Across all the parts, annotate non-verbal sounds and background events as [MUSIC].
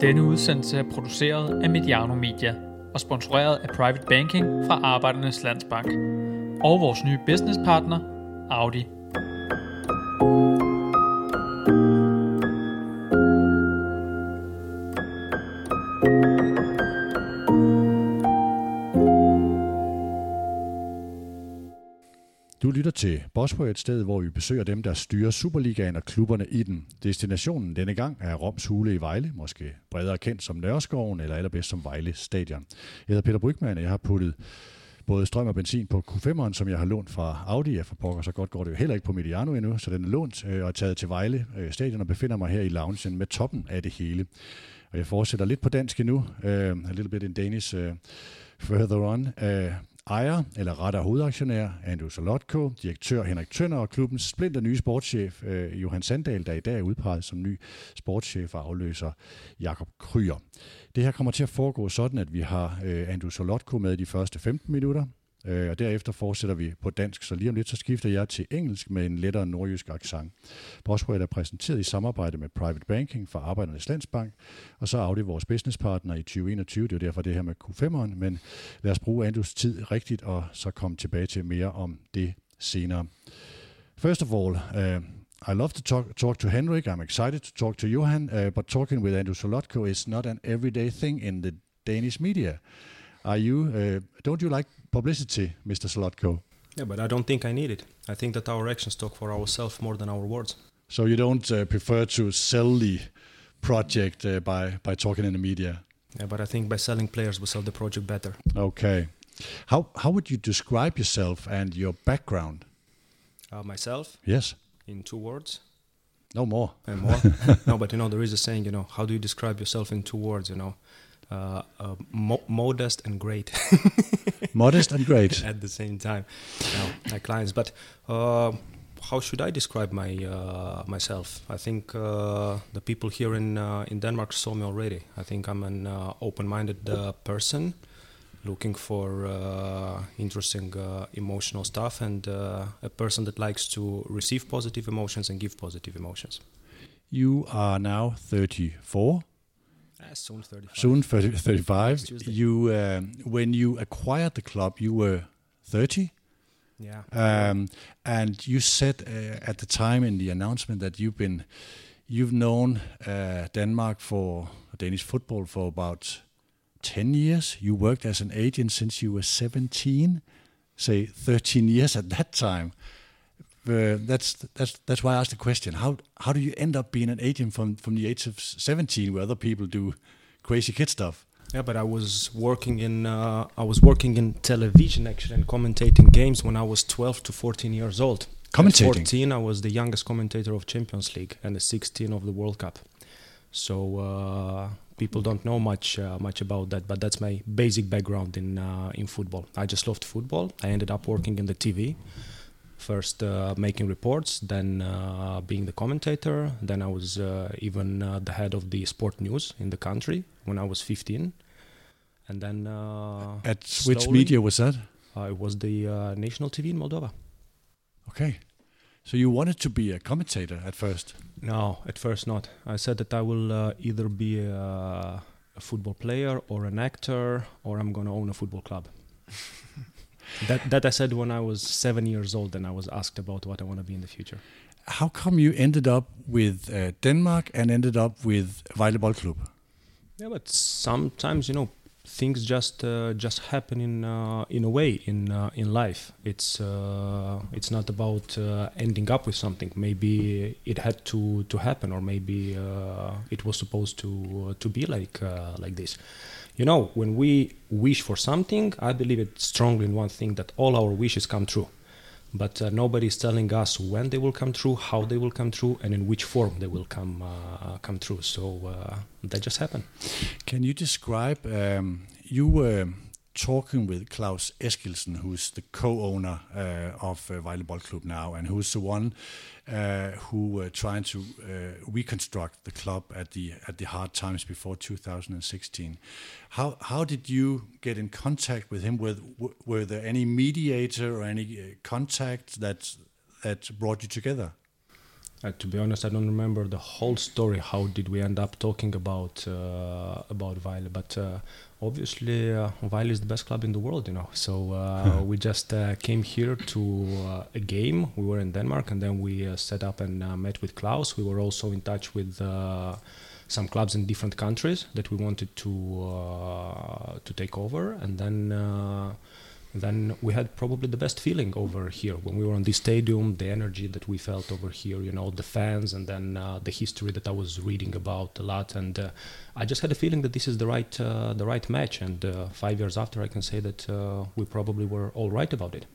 Denne udsendelse er produceret af Mediano Media og sponsoreret af Private Banking fra Arbejdernes Landsbank og vores nye businesspartner, Audi. Til Bospo, et sted, hvor vi besøger dem, der styrer Superligaen og klubberne i den. Destinationen denne gang er Roms Hule i Vejle, måske bredere kendt som Nørreskoven eller allerbedst som Vejle Stadion. Jeg hedder Peter Brygman, og jeg har puttet både strøm og benzin på Q5'eren, som jeg har lånt fra Audi. Jeg for pokker, så godt går det jo heller ikke på Mediano endnu, så den er lånt øh, og er taget til Vejle øh, Stadion og befinder mig her i loungen med toppen af det hele. Og jeg fortsætter lidt på dansk endnu, øh, uh, a little bit in Danish uh, further on. Uh, ejer, eller retter hovedaktionær, Andrew Solotko, direktør Henrik Tønder og klubbens splinter nye sportschef øh, Johan Sandal, der i dag er udpeget som ny sportschef og afløser Jakob Kryer. Det her kommer til at foregå sådan, at vi har øh, Andrew Solotko med de første 15 minutter, øh, og derefter fortsætter vi på dansk, så lige om lidt så skifter jeg til engelsk med en lettere nordjysk accent. Bosworth er præsenteret i samarbejde med Private Banking fra Arbejdernes Landsbank, og så Audi vores businesspartner i 2021. Det er jo derfor det her med Q5'eren, men lad os bruge Andus tid rigtigt, og så komme tilbage til mere om det senere. First of all, uh, I love to talk, talk to Henrik. I'm excited to talk to Johan, uh, but talking with Andrew Solotko is not an everyday thing in the Danish media. Are you? Uh, don't you like publicity, Mr. Solotko? Yeah, but I don't think I need it. I think that our actions talk for ourselves more than our words. So you don't uh, prefer to sell the project uh, by by talking in the media? Yeah, but I think by selling players, we sell the project better. Okay. How how would you describe yourself and your background? Uh, myself, Yes. in two words No more. and more. [LAUGHS] no, but you know there is a saying. You know, how do you describe yourself in two words? You know, uh, uh, mo- modest and great [LAUGHS] Modest and great. [LAUGHS] at the same time. Know, my clients, but. Uh, how should I describe my uh, myself? I think uh, the people here in uh, in Denmark saw me already. I think I'm an uh, open-minded uh, person, looking for uh, interesting uh, emotional stuff, and uh, a person that likes to receive positive emotions and give positive emotions. You are now 34, Ah, soon 35. soon 30, 35. Tuesday. You, um, when you acquired the club, you were 30. Yeah. Um, and you said uh, at the time in the announcement that you've been, you've known uh, Denmark for Danish football for about 10 years. You worked as an agent since you were 17, say 13 years at that time. Uh, that's that's that's why I asked the question. How how do you end up being an agent from from the age of 17, where other people do crazy kid stuff? Yeah, but I was working in uh, I was working in television actually and commentating games when I was 12 to 14 years old. At Commentating? 14, I was the youngest commentator of Champions League and the 16 of the World Cup. So uh, people don't know much uh, much about that, but that's my basic background in uh, in football. I just loved football. I ended up working in the TV. First, uh, making reports, then uh, being the commentator. Then I was uh, even uh, the head of the sport news in the country when I was 15. And then uh, At which media was that? it was the uh, national TV in Moldova. Okay, so you wanted to be a commentator at first. No, at first not. I said that I will uh, either be a, a football player or an actor, or I'm gonna own a football club. [LAUGHS] that that I said when I was seven years old, and I was asked about what I want to be in the future. How come you ended up with uh, Denmark and ended up with Volleyball Club? Yeah, but sometimes you know things just uh, just happen in uh, in a way in uh, in life. It's uh, it's not about uh, ending up with something. Maybe it had to to happen, or maybe uh, it was supposed to uh, to be like uh, like this. You know, when we wish for something, I believe it strongly in one thing that all our wishes come true. But uh, nobody is telling us when they will come true, how they will come true, and in which form they will come uh, come true. So uh, that just happened. Can you describe? Um, you were talking with Klaus Eskilsen, who's the co-owner uh, of uh, Vejle Club now, and who's the one uh, who were trying to uh, reconstruct the club at the at the hard times before 2016. How how did you get in contact with him? With were there any mediator or any uh, contact that that brought you together? Uh, to be honest, I don't remember the whole story. How did we end up talking about uh, about Vile? But uh, obviously, uh, Vile is the best club in the world, you know. So uh, we just uh, came here to uh, a game. We were in Denmark, and then we uh, set up and uh, met with Klaus. We were also in touch with. Uh, some clubs in different countries that we wanted to uh, to take over, and then uh, then we had probably the best feeling over here when we were on the stadium. The energy that we felt over here, you know, the fans, and then uh, the history that I was reading about a lot, and uh, I just had a feeling that this is the right uh, the right match. And uh, five years after, I can say that uh, we probably were all right about it.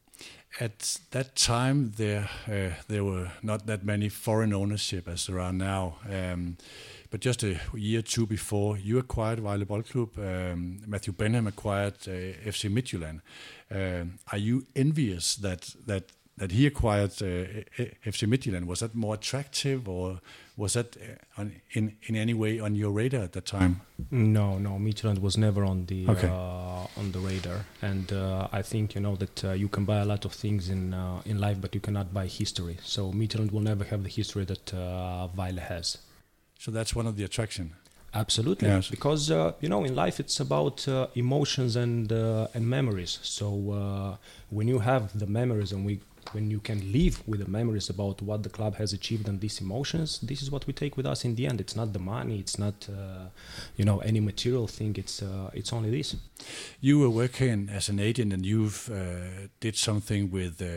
At that time, there uh, there were not that many foreign ownership as there are now. Um, but just a year or two before, you acquired Vejle Boldklub. Um, Matthew Benham acquired uh, FC Midtjylland. Um, are you envious that that that he acquired uh, FC Midtjylland? Was that more attractive, or was that uh, on, in in any way on your radar at that time? No, no, Midtjylland was never on the Okay. uh, on the radar, and uh, I think you know that uh, you can buy a lot of things in uh, in life, but you cannot buy history. So Midtjylland will never have the history that uh, Vejle has. So that's one of the attraction. Absolutely, Yes. because uh, you know in life it's about uh, emotions and uh, and memories. So uh, when you have the memories and we when you can live with the memories about what the club has achieved and these emotions, this is what we take with us in the end. It's not the money, it's not uh, you know any material thing. It's uh, it's only this. You were working as an agent, and you've uh, did something with uh,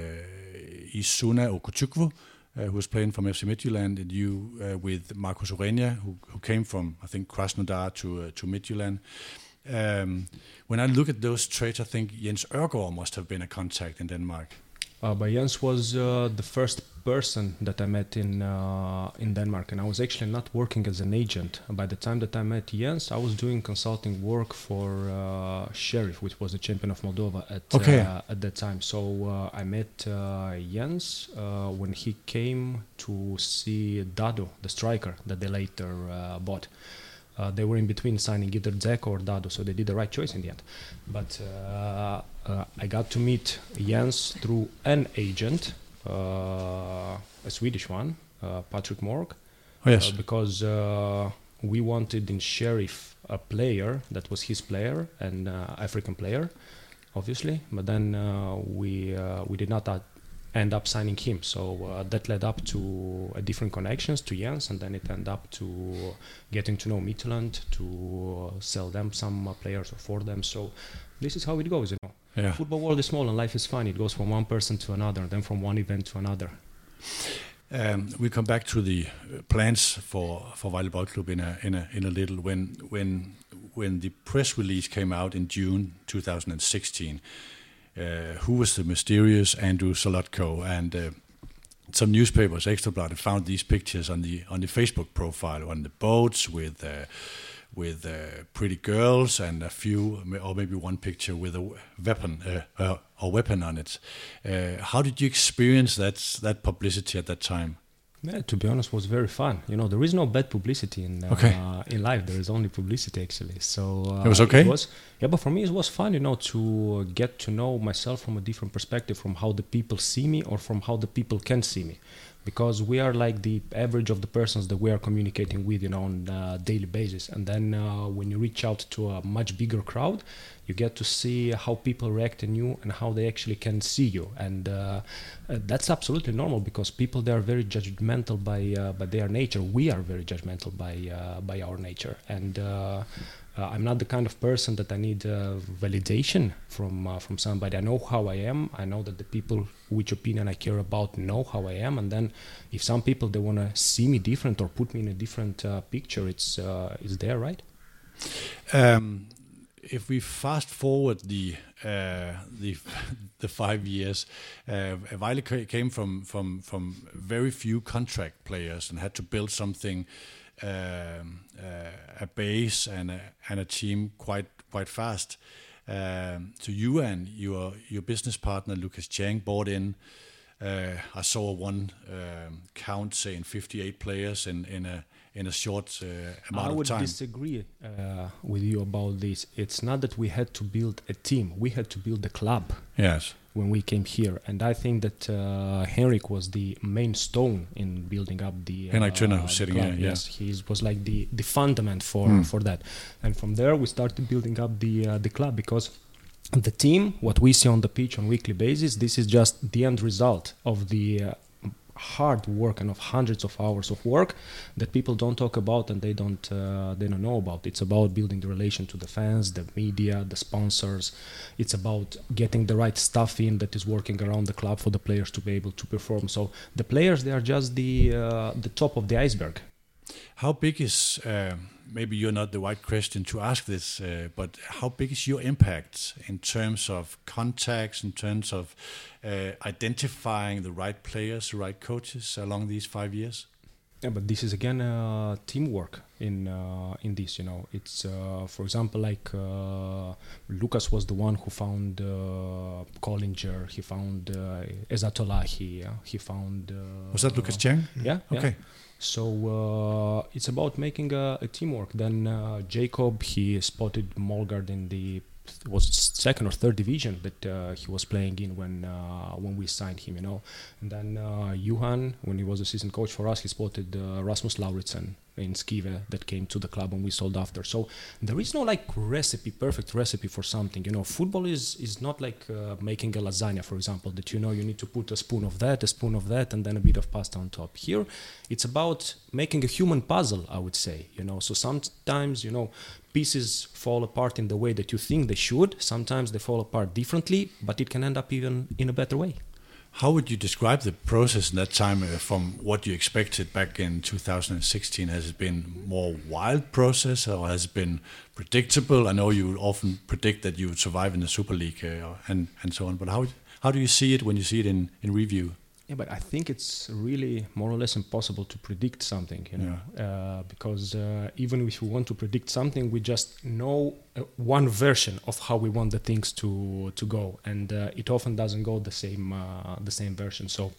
Isuna Okuchukwu, uh, who was playing from FC Midtjylland, and you uh, with Marcos Urenia, who, who came from I think Krasnodar to uh, to Midtjylland. Um, when I look at those traits, I think Jens Ørgaard must have been a contact in Denmark. Uh, but Jens was uh, the first person that I met in uh, in Denmark, and I was actually not working as an agent. By the time that I met Jens, I was doing consulting work for uh, Sheriff, which was the champion of Moldova at Okay. uh, at that time. So uh, I met uh, Jens uh, when he came to see Dado, the striker that they later uh, bought. Uh, they were in between signing either Dzeko or Dado, so they did the right choice in the end. But I got to meet Jens through an agent, uh, a Swedish one, uh, Patrick Morg, Oh yes, uh, because uh, we wanted in Sheriff a player that was his player, an uh, African player, obviously. But then uh, we uh, we did not uh, end up signing him, so uh, that led up to uh, different connections to Jens, and then it ended up to getting to know Midtjylland, to uh, sell them some uh, players or for them. So this is how it goes, you know. yeah. Football world is small and life is fun. It goes from one person to another, then from one event to another. Um, we come back to the uh, plans for for Vejle Boldklub in a in a in a little. When when when the press release came out in June 2016, uh, who was the mysterious Andrew Solotko? And uh, some newspapers, Ekstrabladet, found these pictures on the on the Facebook profile on the boats with. Uh, with uh, pretty girls and a few, or maybe one picture with a weapon uh, uh, or weapon on it. Uh, how did you experience that that publicity at that time? Yeah, to be honest, was very fun. You know, there is no bad publicity in uh, Okay. in life. There is only publicity actually. So uh, It was okay? was, yeah, but for me it was fun. You know, to get to know myself from a different perspective, from how the people see me, or from how the people can see me, because we are like the average of the persons that we are communicating with, you know, on a daily basis. And then uh, when you reach out to a much bigger crowd, you get to see how people react in you and how they actually can see you and uh, uh, that's absolutely normal because people they are very judgmental by uh, by their nature we are very judgmental by uh, by our nature and uh, uh, I'm not the kind of person that I need uh, validation from uh, from somebody. I know how I am. I know that the people which opinion I care about know how I am. And then, if some people they want to see me different or put me in a different uh, picture, it's uh, it's there, right? Um, if we fast forward the uh, the [LAUGHS] the five years, uh, ca- came from from from very few contract players and had to build something, um, uh, a base and a, and a team quite quite fast. Um, so you and your your business partner Lucas Chang bought in. Uh, I saw one um, count saying 58 players in in a in a short uh, amount of time. I of would time. disagree uh, with you about this. It's not that we had to build a team; we had to build a club. yes. When we came here, and I think that uh, Henrik was the main stone in building up the. Henrik uh, Tønder, who's the sitting club. here, yeah. Yes, he was like the the fundament for Mm. for that, and from there we started building up the uh, the club because the team, what we see on the pitch on weekly basis, this is just the end result of the uh, hard work and of hundreds of hours of work that people don't talk about and they don't uh, they don't know about. It's about building the relation to the fans, the media, the sponsors. It's about getting the right stuff in that is working around the club for the players to be able to perform. So the players they are just the uh, the top of the iceberg. How big is uh, maybe you're not the right question to ask this, uh, but how big is your impact in terms of contacts, in terms of uh, identifying the right players, the right coaches along these five years? Yeah, but this is again uh, teamwork in uh, in this. You know, it's uh, for example like uh, Lucas was the one who found uh, Collinger. He found uh, Ezatolahi. Yeah? He found. Uh, Was that Lucas Chang? Yeah. yeah. So uh, it's about making a, a teamwork. Then uh, Jacob he spotted Molgard in the was second or third division that uh, he was playing in when uh, when we signed him, you know. And then uh, Johan, when he was assistant coach for us, he spotted uh, Rasmus Lauritsen in Skive that came to the club and we sold after. So there is no like recipe, perfect recipe for something. You know, football is is not like uh, making a lasagna, for example, that you know you need to put a spoon of that, a spoon of that, and then a bit of pasta on top. Here, it's about making a human puzzle, I would say. You know, so sometimes you know pieces fall apart in the way that you think they should. Sometimes they fall apart differently, but it can end up even in a better way. How would you describe the process in that time uh, from what you expected back in 2016? Has it been more wild process or has it been predictable? I know you often predict that you would survive in the Super League uh, and and so on, but how how do you see it when you see it in in review? Yeah, but I think it's really more or less impossible to predict something, you know, uh, because uh, even if we want to predict something, we just know uh, one version of how we want the things to to go, and uh, it often doesn't go the same uh, the same version. So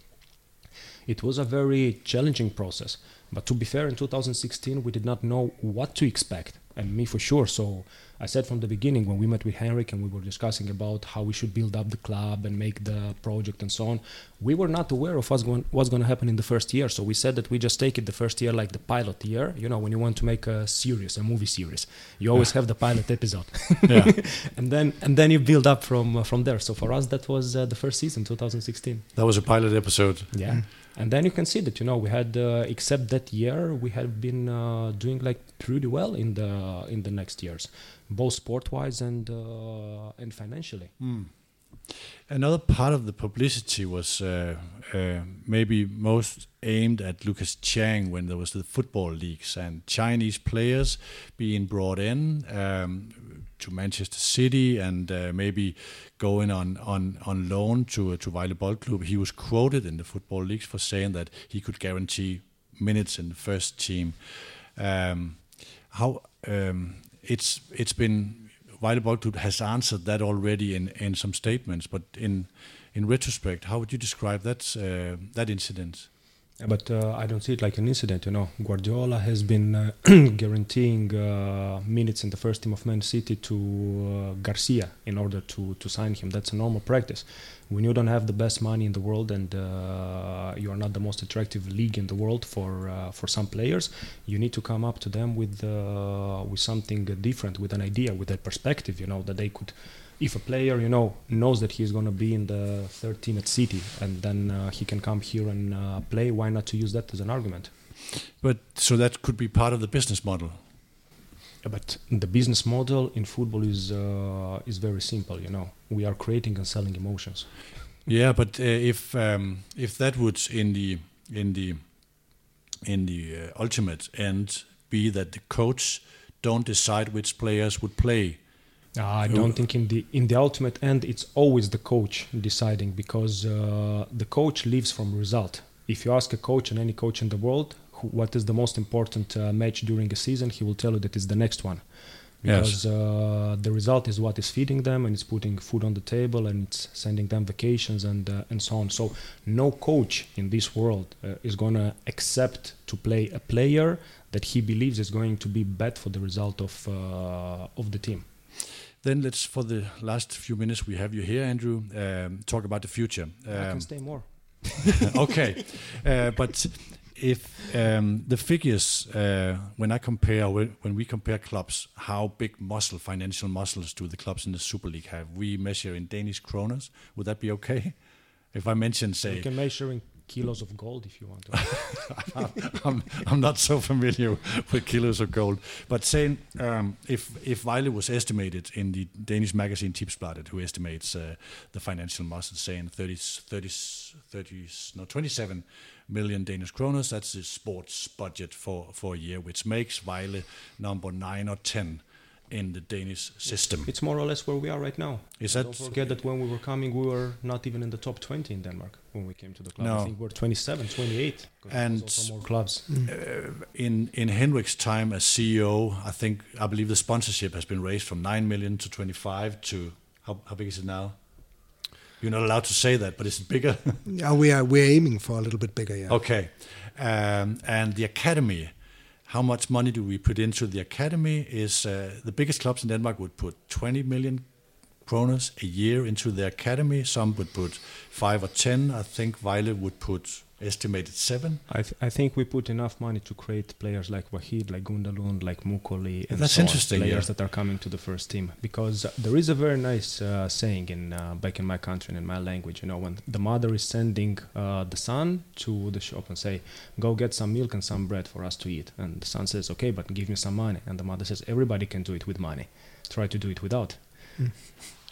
it was a very challenging process. But to be fair, in 2016, we did not know what to expect, and me for sure. So I said from the beginning when we met with Henrik and we were discussing about how we should build up the club and make the project and so on, we were not aware of what's going what's going to happen in the first year. So we said that we just take it the first year like the pilot year. You know, when you want to make a series, a movie series, you always have the pilot episode, [LAUGHS] Yeah. [LAUGHS] and then and then you build up from uh, from there. So for us, that was uh, the first season, 2016. That was a pilot episode. Yeah. And then you can see that you know we had uh, except that year we have been uh, doing like pretty well in the in the next years, both sport wise and uh, and financially. Another part of the publicity was uh, uh, maybe most aimed at Lucas Chang when there was the football leagues and Chinese players being brought in um, to Manchester City and uh, maybe going on, on, on loan to to Vejle Boldklub. He was quoted in the football leagues for saying that he could guarantee minutes in the first team. Um, how um, it's it's been Vejle Boldklub has answered that already in, in some statements, but in in retrospect, how would you describe that uh, that incident? But uh, I don't see it like an incident. You know, Guardiola has been uh, [CLEARS THROAT] guaranteeing uh, minutes in the first team of Man City to uh, Garcia in order to to sign him. That's a normal practice. When you don't have the best money in the world and uh, you are not the most attractive league in the world for uh, for some players, you need to come up to them with with something different, with an idea, with a perspective. You know that they could if a player you know knows that he's going to be in the third team at City and then uh, he can come here and uh, play, why not to use that as an argument? But so that could be part of the business model. But the business model in football is uh, is very simple. You know, we are creating and selling emotions. Yeah, but uh, if um, if that would in the in the in the uh, ultimate end be that the coach don't decide which players would play, I don't think in the in the ultimate end it's always the coach deciding because uh, the coach lives from result. If you ask a coach and any coach in the world who, what is the most important uh, match during a season, he will tell you that it's the next one. Yes. Because uh, the result is what is feeding them and it's putting food on the table and it's sending them vacations and uh, and so on. So no coach in this world uh, is gonna accept to play a player that he believes is going to be bad for the result of uh, of the team. Then let's, for the last few minutes we have you here, Andrew, um, talk about the future. I can Um, stay more. [LAUGHS] okay, uh, but if um, the figures uh, when I compare when, when we compare clubs, how big muscle financial muscles do the clubs in the Super League have? We measure in Danish kroners. Would that be okay? If I mention, say, You can measure in kilos of gold if you want to. [LAUGHS] I'm, I'm not so familiar with kilos of gold, but saying um, if if Vejle was estimated in the Danish magazine Tipsbladet, who estimates uh, the financial muscle, saying 30, 30, 30, no 27 million Danish kroners, that's the sports budget for, for a year, which makes Vejle number nine or ten in the Danish system. it's more or less where we are right now. Is Don't that forget that when we were coming, we were not even in the top 20 in Denmark when we came to the club. No. I think we were 27, 28. 'cause there And- more clubs. uh, in in Henrik's time as CEO, I think I believe the sponsorship has been raised from nine million to twenty five to how, how big is it now? You're not allowed to say that, but is it bigger? [LAUGHS] Yeah, we are we're aiming for a little bit bigger. Yeah. okay. Um, and the academy, how much money do we put into the academy? Is uh, the biggest clubs in Denmark would put 20 million kroners a year into the academy. Some would put five or ten. I think Vejle would put estimated seven. I, th- I think we put enough money to create players like Wahid, like Gundalund, like Mukoli, and That's so on, players yeah. that are coming to the first team. Because uh, there is a very nice uh, saying in uh, back in my country and in my language. You know, when the mother is sending uh, the son to the shop and say, "Go get some milk and some bread for us to eat," and the son says, "Okay, but give me some money," and the mother says, "Everybody can do it with money. Try to do it without."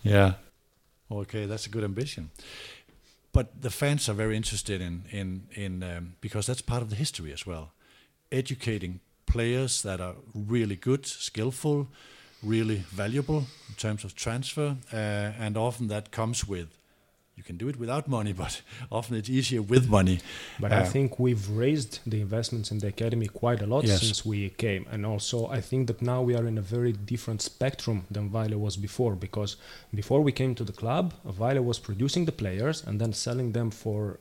Yeah. Okay, that's a good ambition. But the fans are very interested in in in um, because that's part of the history as well. Educating players that are really good, skillful, really valuable in terms of transfer, uh, and often that comes with. You can do it without money, but often it's easier with money. But Uh, I think we've raised the investments in the academy quite a lot Yes. since we came. And also, I think that now we are in a very different spectrum than Vile was before. Because before we came to the club, Vile was producing the players and then selling them for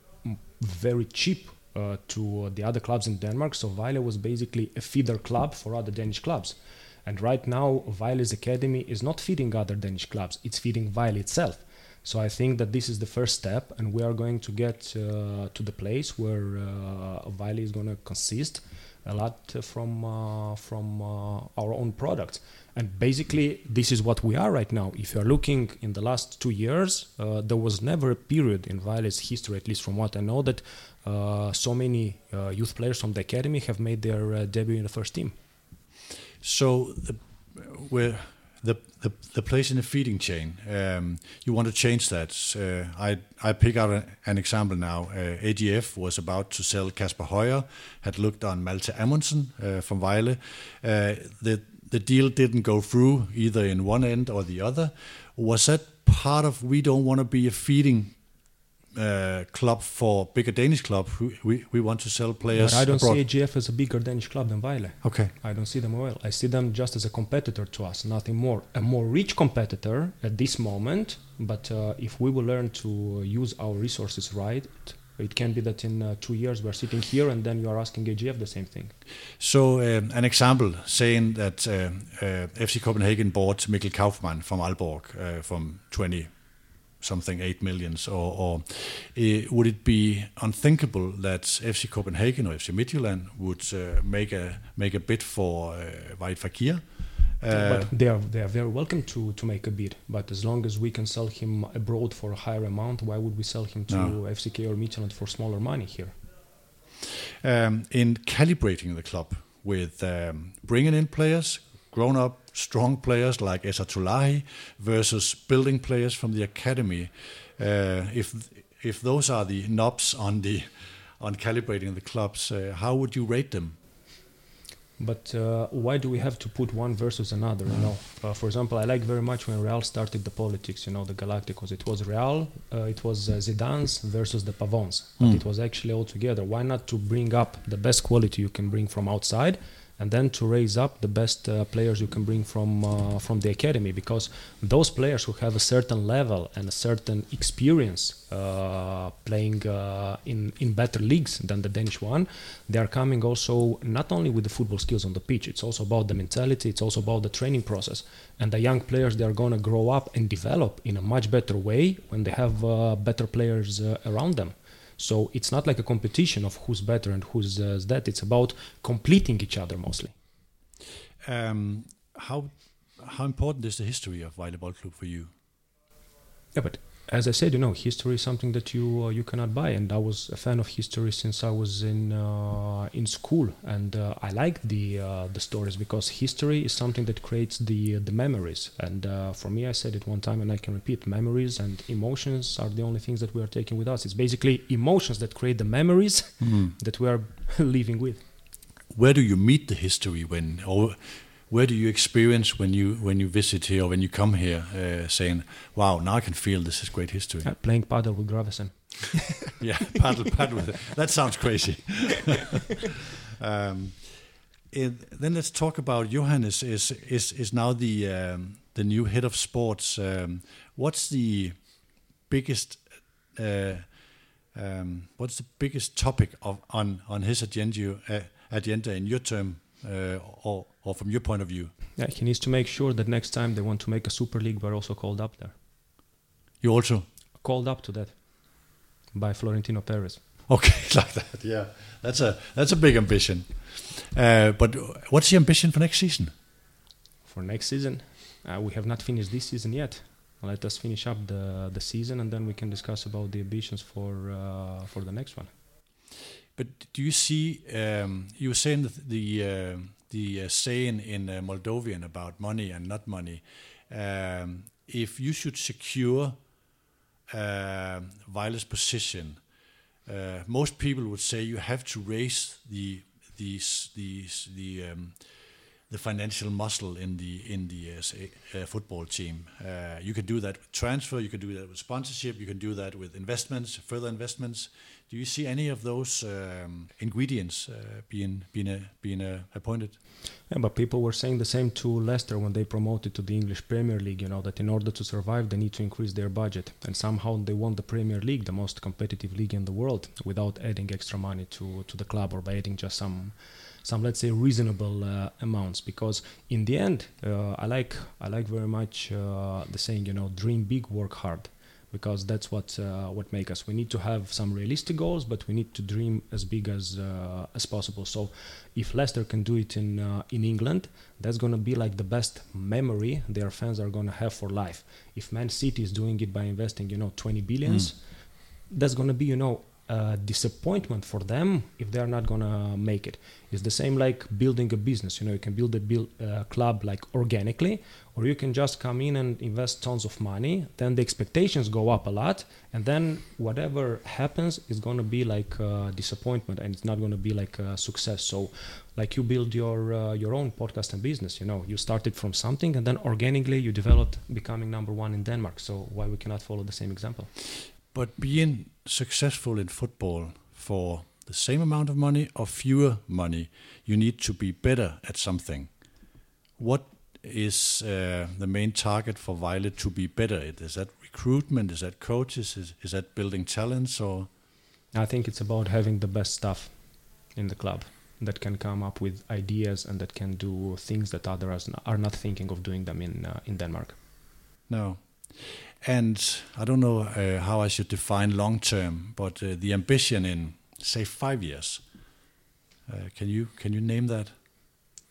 very cheap uh, to the other clubs in Denmark. So Vile was basically a feeder club for other Danish clubs. And right now, Vile's academy is not feeding other Danish clubs; it's feeding Vile itself. So I think that this is the first step, and we are going to get uh, to the place where uh, Vile is going to consist a lot from uh, from uh, our own products. And basically, this is what we are right now. If you are looking in the last two years, uh, there was never a period in Vile's history, at least from what I know, that uh, so many uh, youth players from the academy have made their uh, debut in the first team. So the, where the, the the place in the feeding chain, um, you want to change that. Uh, I I pick out a, an example now. Uh, AGF was about to sell Kasper Højer, had looked on Malte Amundsen uh, from Vejle. Uh, the the deal didn't go through either in one end or the other. Was that part of we don't want to be a feeding uh, club for bigger Danish club? We, we, we want to sell players. But I don't abroad. see AGF as a bigger Danish club than Vile. Okay. I don't see them well. I see them just as a competitor to us, nothing more. A more rich competitor at this moment, but uh, if we will learn to use our resources right, it can be that in uh, two years we're sitting here and then you are asking AGF the same thing. So um, an example saying that uh, uh, FC Copenhagen bought Mikkel Kaufmann from Alborg uh, from 20 something 8 millions or, or uh, would it be unthinkable that FC Copenhagen or FC Midtjylland would uh, make a make a bid for uh, Fakir? Uh, but they are they are very welcome to to make a bid. But as long as we can sell him abroad for a higher amount, why would we sell him to No. FCK or Midtjylland for smaller money here? um, in calibrating the club with um, bringing in players, grown up, strong players like Esa Tulahi versus building players from the academy. Uh, if if those are the knobs on the on calibrating the clubs, uh, how would you rate them? But uh, why do we have to put one versus another? You know, uh, for example, I like very much when Real started the politics. You know, the Galacticos. It was Real, uh, it was uh, Zidane's versus the Pavons. But Hmm. it was actually all together. Why not to bring up the best quality you can bring from outside, and then to raise up the best uh, players you can bring from uh, from the academy because those players who have a certain level and a certain experience uh, playing uh, in in better leagues than the Danish one they are coming also not only with the football skills on the pitch it's also about the mentality it's also about the training process. And the young players they are going to grow up and develop in a much better way when they have uh, better players uh, around them so it's not like a competition of who's better and who's uh, that. It's about completing each other mostly. Um, how how important is the history of Volleyball Club for you? Yeah, but as I said, you know, history is something that you uh, you cannot buy, and I was a fan of history since I was in uh, in school, and uh, I like the uh, the stories because history is something that creates the the memories. And uh, for me, I said it one time, and I can repeat: memories and emotions are the only things that we are taking with us. It's basically emotions that create the memories Mm. [LAUGHS] that we are [LAUGHS] living with. Where do you meet the history when, or where do you experience when you when you visit here or when you come here, uh, saying, "Wow, now I can feel this is great history." Uh, playing paddle with Gravesen. [LAUGHS] yeah, paddle, paddle. That sounds crazy. [LAUGHS] um, it- then let's talk about Johannes is is is now the um, the new head of sports. Um, what's the biggest uh, um, what's the biggest topic of on on his agenda uh, agenda in your term uh, or or from your point of view? Yeah, he needs to make sure that next time they want to make a super league, we're also called up there. You also Called up to that by Florentino Perez. okay [LAUGHS] like that? Yeah, that's a that's a big ambition. Uh, but what's the ambition for next season? For next season, uh, we have not finished this season yet. Let us finish up the the season, and then we can discuss about the ambitions for uh, for the next one. But do you see? Um, you were saying the the, uh, the uh, saying in uh, Moldovan about money and not money. Um, if you should secure uh, Violet's position, uh, most people would say you have to raise the the the the um, the financial muscle in the in the uh, uh, football team. Uh, you can do that with transfer. You can do that with sponsorship. You can do that with investments, further investments. Do you see any of those um, ingredients uh, being being uh, being uh, appointed? Yeah, but people were saying the same to Leicester when they promoted to the English Premier League. You know that in order to survive, they need to increase their budget, and somehow they won the Premier League, the most competitive league in the world, without adding extra money to to the club or by adding just some some let's say reasonable uh, amounts. Because in the end, uh, I like I like very much uh, the saying, you know, dream big, work hard. Because that's what uh, what make us. We need to have some realistic goals, but we need to dream as big as uh, as possible. So, if Leicester can do it in uh, in England, that's gonna be like the best memory their fans are gonna have for life. If Man City is doing it by investing, you know, 20 billions, that's gonna be, you know, a disappointment for them if they are not gonna make it. It's the same like building a business. You know, you can build a build, uh, club like organically, or you can just come in and invest tons of money. Then the expectations go up a lot, and then whatever happens is gonna be like a disappointment, and it's not gonna be like a success. So, like you build your uh, your own podcast and business. You know, you started from something, and then organically you developed becoming number one in Denmark. So why we cannot follow the same example? But being successful in football for the same amount of money or fewer money, you need to be better at something. What is uh, the main target for Violet to be better at? Is that recruitment? Is that coaches? Is, is that building talents? Or I think it's about having the best stuff in the club that can come up with ideas and that can do things that others are not thinking of doing them in uh, in Denmark. no? And I don't know uh, how I should define long term, but uh, the ambition in say five years. Uh, can you can you name that?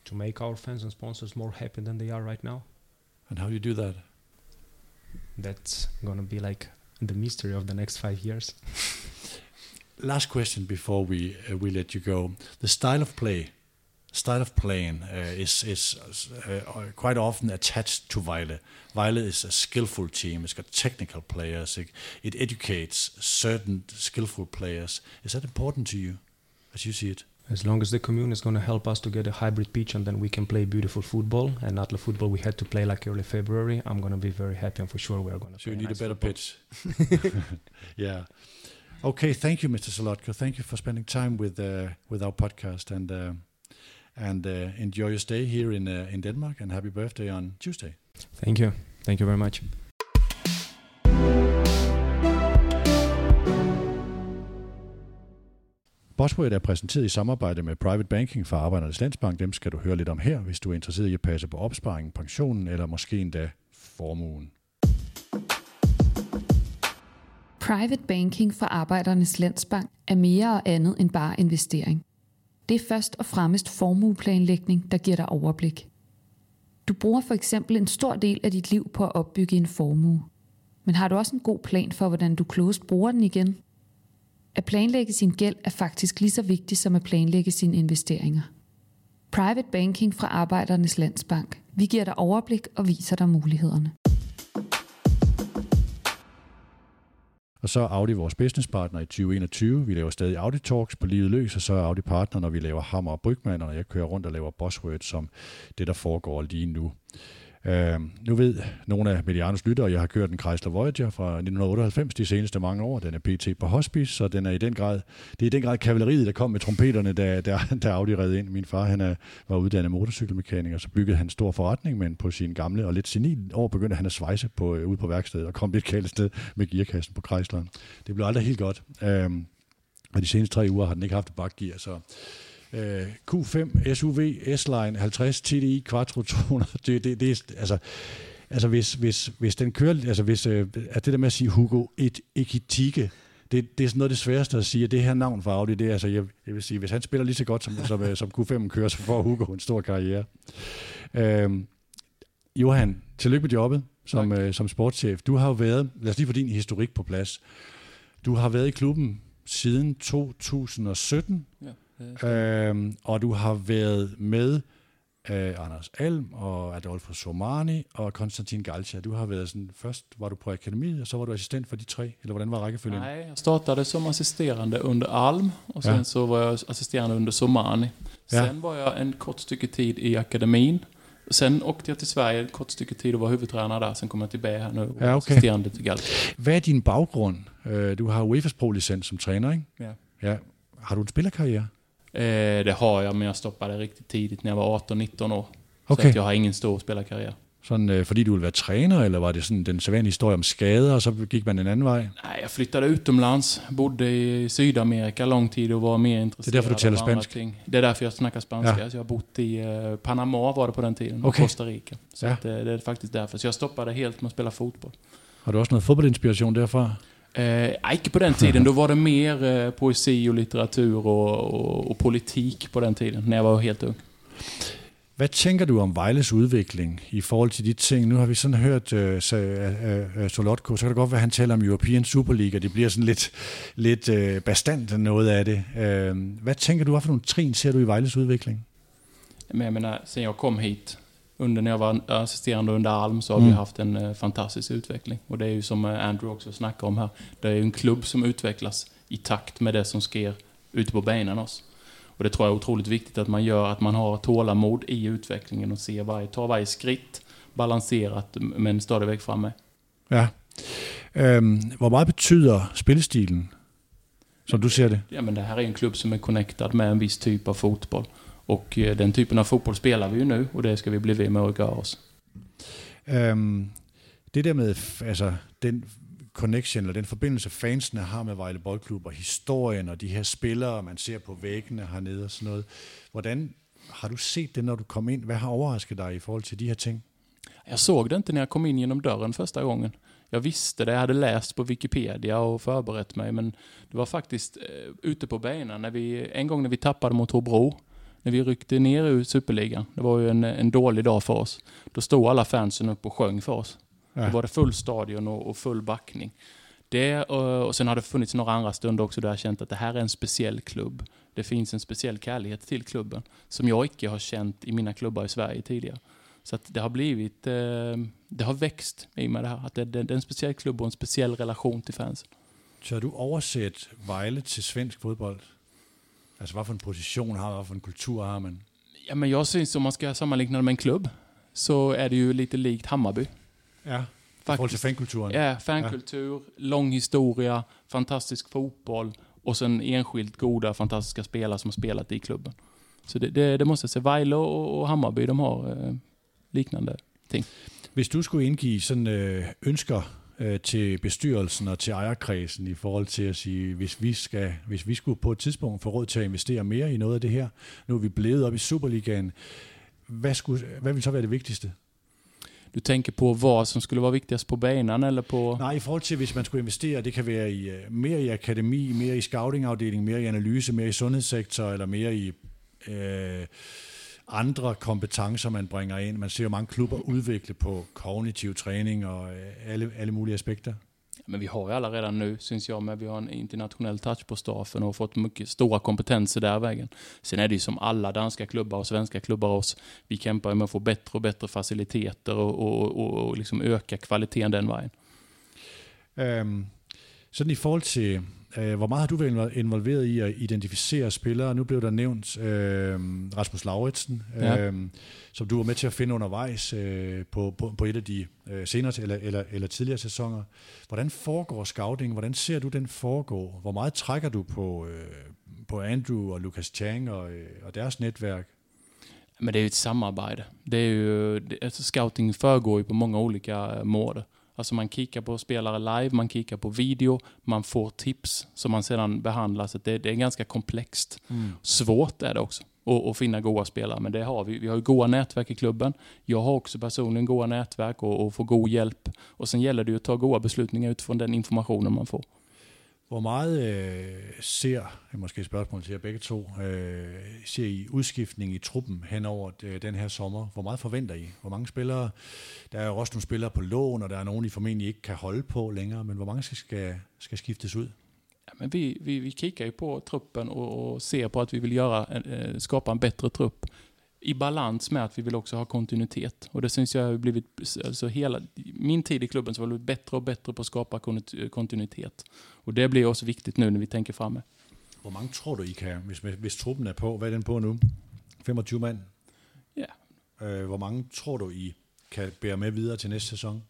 To make our fans and sponsors more happy than they are right now, And how do you do that? that's gonna be like the mystery of the next five years. [LAUGHS] last question before we uh, we let you go. The style of play, style of playing uh, is is uh, quite often attached to Violet. Violet is a skillful team. It's got technical players. It, it educates certain skillful players. Is that important to you, as you see it? As long as the commune is going to help us to get a hybrid pitch and then we can play beautiful football and not the football we had to play like early February, I'm going to be very happy and for sure we are going to So you need nice a better football. pitch. [LAUGHS] yeah. Okay. Thank you, Mr. Solotko. Thank you for spending time with uh, with our podcast and uh, and uh, enjoy your stay here in uh, in Denmark. And happy birthday on Tuesday. Thank you. Thank you very much. Bosworth er præsenteret i samarbejde med Private Banking fra Arbejdernes Landsbank. Dem skal du høre lidt om her, hvis du er interesseret i at passe på opsparingen, pensionen eller måske endda formuen. Private banking fra Arbejdernes Landsbank er mere og andet end bare investering. Det er først og fremmest formueplanlægning, der giver dig overblik. Du bruger for eksempel en stor del af dit liv på at opbygge en formue. Men har du også en god plan for, hvordan du klogest bruger den igen? At planlægge sin gæld er faktisk lige så vigtigt som at planlægge sine investeringer. Private Banking fra Arbejdernes Landsbank. Vi giver dig overblik og viser dig mulighederne. Og så er Audi vores businesspartner i 2021. Vi laver stadig Audi Talks på livet løs, og så er Audi partner, når vi laver Hammer og Brygman, og når jeg kører rundt og laver Bossword som det, der foregår lige nu. Øh, nu ved nogle af Medianos lyttere, at jeg har kørt en Chrysler Voyager fra 1998 de seneste mange år. Den er PT på hospice, så den er i den grad, det er i den grad kavaleriet, der kom med trompeterne, da, da, da Audi redde ind. Min far han er, var uddannet motorcykelmekaniker, så byggede han en stor forretning, men på sin gamle og lidt senil år begyndte han at svejse på, øh, ude på værkstedet og kom lidt kaldt sted med gearkassen på Chrysleren. Det blev aldrig helt godt. Øh, og de seneste tre uger har den ikke haft et bakgear, så øh, Q5 SUV S-Line 50 TDI Quattro 200. [LAUGHS] Det, det, det er, altså, altså hvis, hvis, hvis den kører, altså hvis, øh, at det der med at sige Hugo et Ekitike, det, det er sådan noget af det sværeste at sige, at det her navn for Audi, det er altså, jeg, jeg vil sige, hvis han spiller lige så godt, som, som, øh, som Q5 kører, så får Hugo en stor karriere. Øhm, Johan, tillykke med jobbet som, øh, som sportschef. Du har jo været, lad os lige få din historik på plads. Du har været i klubben siden 2017. Ja. Øhm, og du har været med øh, Anders Alm og Adolfo Somani og Konstantin Galcia. Du har været sådan, først var du på akademiet, og så var du assistent for de tre, eller hvordan var rækkefølgen? Nej, jag startade som assisterande under Alm och sen ja. så var jag assisterande under Somani. Sen ja. var jag en kort stycke tid i akademin. Sen åkte jag till Sverige ett kort stycke tid och var huvudtränare där. Sen kom jag till B här nu och ja, okay. assisterande till Galcia. Hvad er din baggrund? Øh, du har UEFA's Pro-licens som træner, ikke? Ja. ja. Har du en spillerkarriere? Eh, det har jag, men jag stoppade riktigt tidigt när jag var 18-19 år. Okay. Så att jag har ingen stor spelarkarriär. Sådan, øh, fordi du ville være træner, eller var det sådan den sædvanlige historie om skader, og så gik man en anden vej? Nej, jag flyttade utomlands, bodde i Sydamerika lång tid och var mer intresserad Det är därför du talar spansk? Ting. Det är därför jag snackar spanska. Ja. Så jag har bott i uh, Panama var det på den tiden, okay. och Costa Rica. Så ja. att, uh, det är faktiskt därför. Så jag stoppade helt med att spela fotboll. Har du också någon fotbollsinspiration derfra? Eh, inte på den tiden. Då var det mer eh, poesi och litteratur och, och, och, politik på den tiden, när jag var helt ung. Hvad tænker du om Vejles udvikling i forhold til de ting? Nu har vi sådan hørt uh, uh, uh, Solotko, så kan det godt være, at han taler om European Super League, og det bliver sådan lidt, lidt uh, bestandt noget af det. Uh, hvad tænker du, hvad for nogle trin ser du i Vejles udvikling? Men jag menar, sen jag kom hit under när jag var assisterande under Alm så har mm. vi haft en eh, fantastisk utveckling. Och det är ju som eh, Andrew också snackar om här. Det är ju en klubb som utvecklas i takt med det som sker ute på benen oss. Och det tror jag är otroligt viktigt att man gör, att man har tålamod i utvecklingen och ser varje, tar varje skritt balanserat men stadigvæk framme. Ja. Um, hvor meget betyder spillestilen, som du ser det? Ja, men det här är en klubb som är connectad med en viss typ av fotboll. Och eh, den typen av fotboll spelar vi ju nu och det ska vi bli ved med at gøre os. Um, det der med altså, den connection, eller den forbindelse fansene har med Vejle Boldklub, og historien og de her spillere, man ser på væggene hernede og sådan noget. Hvordan har du set det, når du kom ind? Hvad har overrasket dig i forhold til de her ting? Jag såg det inte när jag kom in genom dörren första gången. Jag visste det, jag hade läst på Wikipedia och förberett mig, men det var faktiskt eh, ute på benen. När vi, en gång när vi tappade mot Hobro, när vi ryckte ner ur Superligan, det var ju en, en dålig dag för oss. Då stod alla fansen upp och sjöng för oss. Ja. Då var det full stadion och, och full backning. Det, och, och sen har det funnits några andra stunder också där jag känt att det här är en speciell klubb. Det finns en speciell kärlighet till klubben som jag inte har känt i mina klubbar i Sverige tidigare. Så att det har blivit, eh, det har växt i med det här. Att det, det, det är en speciell klubb och en speciell relation till fansen. Så har du oversat Vejle til svensk fodbold? Altså, hvad for en position har man, hvad for en kultur har man? Ja, men jag syns om man ska sammanlikna det med en klubb så är det ju lite likt Hammarby. Ja, i forhold til fankulturen. Ja, fankultur, ja. lång historia, fantastisk fotboll och sen enskilt goda, fantastiska spelare som har spelat i klubben. Så det, det, det måste jag säga. Vejle och, och Hammarby, de har eh, liknande ting. Hvis du skulle indgive sådan øh, ønsker øh, til bestyrelsen og til ejerkredsen i forhold til at sige, hvis vi, skal, hvis vi skulle på et tidspunkt få råd til at investere mere i noget af det her, nu er vi blevet op i Superligaen, hvad, skulle, hvad vil så være det vigtigste? Du tänker på vad som skulle vara viktigast på banan eller på... Nej, i forhold til, hvis man skulle investere, det kan være i øh, mere i akademi, mere i scoutingafdeling, mere i analyse, mere i sundhedssektor, eller mere i øh, andre kompetencer, man bringer ind. Man ser jo mange klubber udvikle på kognitiv træning og øh, alle, alle mulige aspekter. Men vi har ju alla redan nu, syns jag, med vi har en internationell touch på staffen och har fått mycket stora kompetenser där vägen. Sen är det ju som alla danska klubbar och svenska klubbar oss, vi kämpar med att få bättre och bättre faciliteter och, och, och, och liksom öka kvaliteten den vägen. Øhm, sådan i forhold til, øh, hvor meget har du været involveret i at identificere spillere? Nu blev der nævnt øh, Rasmus Lauritsen, øh, Ja. som du var med til at finde undervejs øh, på, på, på et af de øh, senere eller, eller, eller tidligere sæsoner. Hvordan foregår scouting? Hvordan ser du den foregå? Hvor meget trækker du på, øh, på Andrew og Lucas Chang og, øh, og deres netværk? Men det är ju ett samarbete. Det är ju, alltså scouting föregår ju på många olika eh, mål. Alltså man kikar på spelare live, man kikar på video, man får tips som man sedan behandlar. Så det, det är ganska komplext. Svårt är det också att, att finna goda spelare, men det har vi. Vi har ju goda nätverk i klubben. Jag har också personligen goda nätverk och, och får god hjälp. Och sen gäller det ju att ta goda beslutningar utifrån den informationen man får. Hvor meget øh, ser, måske et spørgsmål til jer begge to, øh, ser I udskiftning i truppen hen over øh, den her sommer? Hvor meget forventer I? Hvor mange spillere? Der er jo også nogle spillere på lån, og der er nogen, I formentlig ikke kan holde på længere, men hvor mange skal, skal, skal skiftes ud? Ja, men vi, vi, vi kikar ju på truppen och, och ser på att vi vill göra, øh, en- skapa en bättre trupp i balans med att vi vill också ha kontinuitet. Och det syns jag har blivit, alltså hela, min tid i klubben så har vi blivit bättre och bättre på att skapa konti- kontinuitet. Och det blir också viktigt nu när vi tänker framme. Hvor mange tror du, I kan, hvis, hvis truppen er på? Hvad er den på nu? 25 mand? Ja. Øh, hvor mange tror du, I kan bære med videre til næste sæson?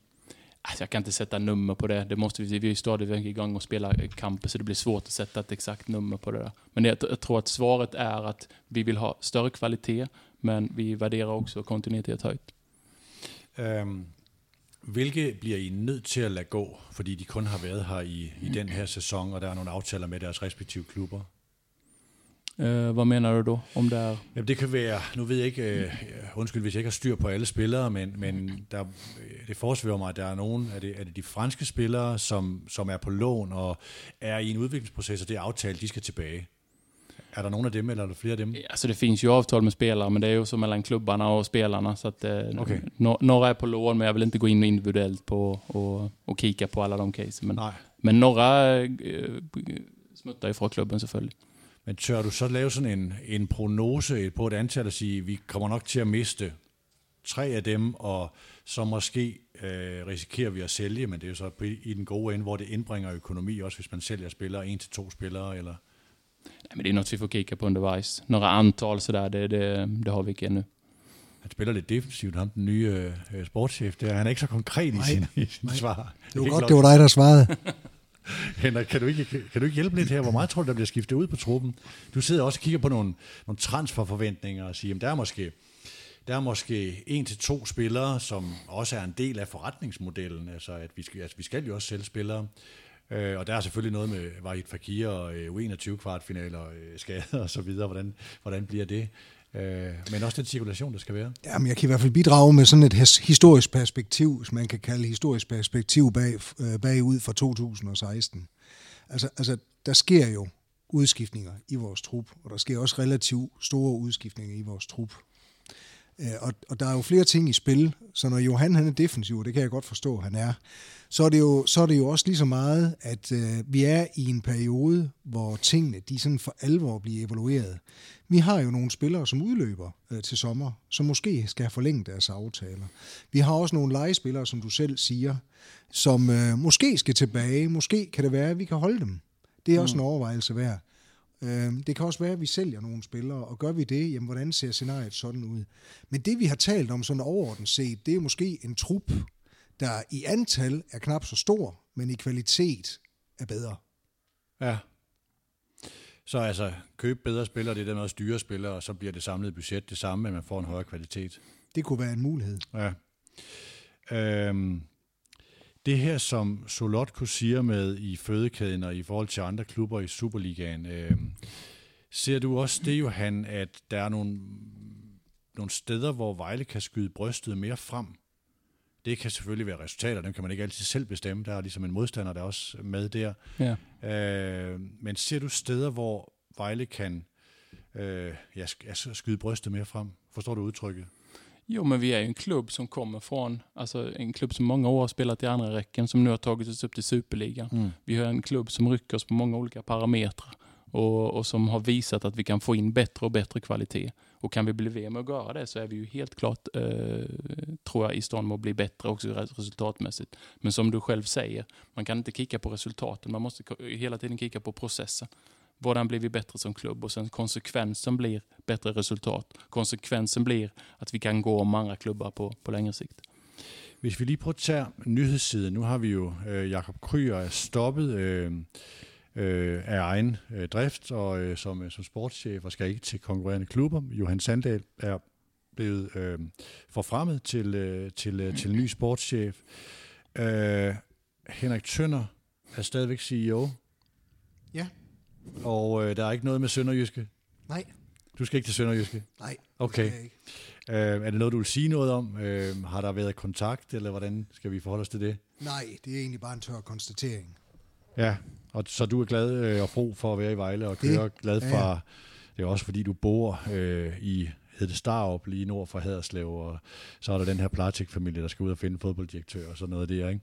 Alltså jag kan inte sätta nummer på det. det måste vi, vi är ju stadigt igång och spelar kamper så det blir svårt att sätta ett exakt nummer på det där. Men jag, jag tror att svaret är att vi vill ha större kvalitet men vi värderar också kontinuitet högt. Øhm, hvilke bliver I nødt til at lade gå, fordi de kun har været her i, i den her sæson, og der er nogle aftaler med deres respektive klubber? Eh, vad menar du då? Om det är... Jamen det kan være, nu ved jeg ikke, øh, undskyld hvis jeg ikke har styr på alle spillere, men, men der, øh, det foresvæver mig, at der er nogen, er det, er det de franske spillere, som, som er på lån og er i en udviklingsproces, og det er aftalt, de skal tilbage. Er der nogen af dem, eller er der flere af dem? Alltså det finns ju avtal med spelare, men det är ju så mellan klubbarna och spelarna. Så att, eh, Okej. no, några är på lån, men jag vill inte gå in individuellt på och, och kika på alla de casen. Men, Nej. men några eh, smuttar ju från klubben selvfølgelig. Men tør du så lave sådan en, en prognose på et antal og sige, vi kommer nok til at miste tre af dem, og så måske øh, risikerer vi at sælge, men det er jo så i den gode ende, hvor det indbringer økonomi, også hvis man sælger spillere, en til to spillere, eller Nej, men det är något vi får kika på undervejs. Några antal sådär, det, det, det har vi ikke ännu. han spiller lidt defensivt, ham den nye øh, sportschef der. Han er ikke så konkret i Nej, sin, i sin nej. svar. Det var godt, det var dig, der svarede. [LAUGHS] [LAUGHS] Henrik, kan du, ikke, kan du ikke hjælpe lidt her? Hvor meget tror du, der bliver skiftet ud på truppen? Du sidder også og kigger på nogle, nogle transferforventninger og siger, at der er måske der er måske en til to spillere, som også er en del af forretningsmodellen, altså at vi skal, altså vi skal jo også sælge spillere. Øh, og der er selvfølgelig noget med Vahid Fakir og øh, U21 kvartfinaler, øh, skader og så videre. Hvordan, hvordan bliver det? Øh, men også den cirkulation, der skal være. Jamen, jeg kan i hvert fald bidrage med sådan et historisk perspektiv, hvis man kan kalde historisk perspektiv bag, øh, bagud fra 2016. Altså, altså, der sker jo udskiftninger i vores trup, og der sker også relativt store udskiftninger i vores trup. Øh, Og, og der er jo flere ting i spil, så når Johan han er defensiv, og det kan jeg godt forstå, han er, så er det jo, så er det jo også lige så meget, at øh, vi er i en periode, hvor tingene de sådan for alvor bliver evalueret. Vi har jo nogle spillere, som udløber øh, til sommer, som måske skal have forlænget deres aftaler. Vi har også nogle legespillere, som du selv siger, som øh, måske skal tilbage. Måske kan det være, at vi kan holde dem. Det er også en overvejelse værd. Øh, Det kan også være, at vi sælger nogle spillere, og gør vi det, jamen hvordan ser scenariet sådan ud? Men det, vi har talt om sådan overordnet set, det er måske en trup, der i antal er knap så stor, men i kvalitet er bedre. Ja. Så altså, køb bedre spillere, det er der med at styre spillere, og så bliver det samlede budget det samme, men man får en højere kvalitet. Det kunne være en mulighed. Ja. Øhm, det her, som Solotko siger med i fødekæden og i forhold til andre klubber i Superligaen, øhm, ser du også det, Johan, at der er nogle, nogle steder, hvor Vejle kan skyde brystet mere frem? Det kan selvfølgelig være resultater, dem kan man ikke altid selv bestemme. Der er ligesom en modstander, der er også med der. Ja. Øh, men ser du steder, hvor Vejle kan øh, ja, altså skyde brystet mere frem? Forstår du udtrykket? Jo, men vi är ju en klubb som kommer från, alltså en klubb som många år har spelat i andra räcken, som nu har tagit oss upp till Superligan. Mm. Vi har en klubb som rycker oss på många olika parametrar och, och som har visat att vi kan få in bättre och bättre kvalitet. Och kan vi bli VM och göra det så är vi ju helt klart, eh, tror jag, i stånd med att bli bättre också res- resultatmässigt. Men som du själv säger, man kan inte kika på resultaten, man måste hela tiden kika på processen. Hvordan blir vi bättre som klubb? Och sen konsekvensen blir bättre resultat. Konsekvensen blir at vi kan gå om andre klubber på, på længere sigt. Hvis vi lige prøver at tage nyhedssiden. Nu har vi jo øh, Jakob Kryer er stoppet øh, øh, af egen øh, drift og øh, som, øh, som sportschef og skal ikke til konkurrerende klubber. Johan Sandal er blevet øh, forfremmet til, øh, til, øh, til ny sportschef. Øh, Henrik Tønder er stadigvæk CEO. Ja. Og øh, der er ikke noget med Sønderjyske. Nej, Du skal ikke til Sønderjyske. nej. Okay. det ikke. Øh, er det noget, du vil sige noget om? Øh, har der været kontakt, eller hvordan skal vi forholde os til det? Nej, det er egentlig bare en tør konstatering. Ja, og så du er glad øh, og fro for at være i Vejle og Det køre glad er fra, jeg. det er også fordi du bor øh, i hedder Starup lige nord for Haderslev, og så er der den her Platik-familie, der skal ud og finde fodbolddirektør og sådan noget der, ikke?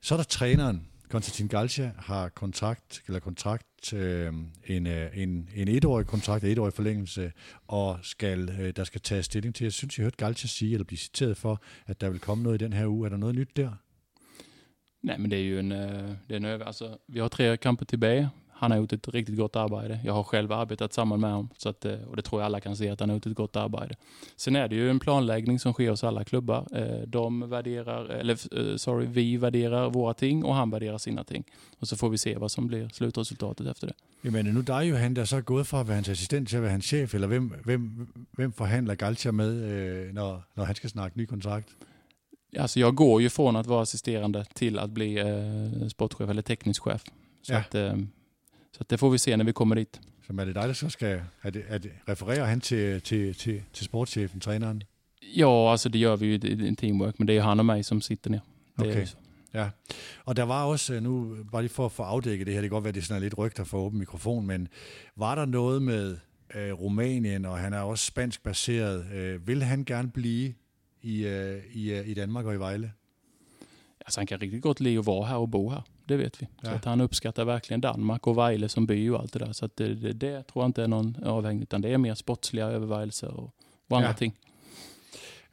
Så er der træneren, Konstantin Galcia, har kontrakt, eller kontrakt, øh, en, øh, en, en etårig kontrakt, en etårig forlængelse, og skal, øh, der skal tages stilling til. Jeg synes, jeg hørte Galcia sige, eller blive citeret for, at der vil komme noget i den her uge. Er der noget nyt der? Nej, men det er jo en, øh, det er en altså, vi har tre kampe tilbage. Han har gjort ett riktigt gott arbete. Jag har själv arbetat samman med honom så att, eh, och det tror jag alla kan se att han har gjort ett gott arbete. Sen är det ju en planläggning som sker hos alla klubbar. Eh, De värderar, eller eh, sorry, vi värderar våra ting och han värderar sina ting. Och så får vi se vad som blir slutresultatet efter det. Jamen, er nu dig, Johan, der så er gået fra at være hans assistent til at være hans chef, eller hvem, hvem, hvem forhandler Galcia med, øh, når, når han skal snakke ny kontrakt? Alltså jag går ju från att vara assisterande till att bli eh, sportchef eller teknisk chef. Så, Ja. att, eh, så det får vi se när vi kommer dit. Så er det dig, der så skal... Er det, er det, refererer han til, til, til, til sportschefen, træneren? Ja, alltså det gör vi ju i en teamwork, men det ju han och mig som sitter ner. Det Okay. så. Ja, og der var også, øh, nu bare lige for at få afdækket det her, det kan godt være, det er sådan lidt rygter for åben mikrofon, men var der noget med øh, Rumænien, og han er også spansk baseret, øh, vil han gerne blive i, øh, i, øh, i Danmark og i Vejle? Alltså han kan riktigt gott lida att vara här och bo här. Det vet vi. Ja. Så att han uppskattar verkligen Danmark och Vejle som by och allt det där. Så att det, det, det tror jag inte är någon avhängig, utan det är mer sportsliga övervägelser och, och andra Ja. ting.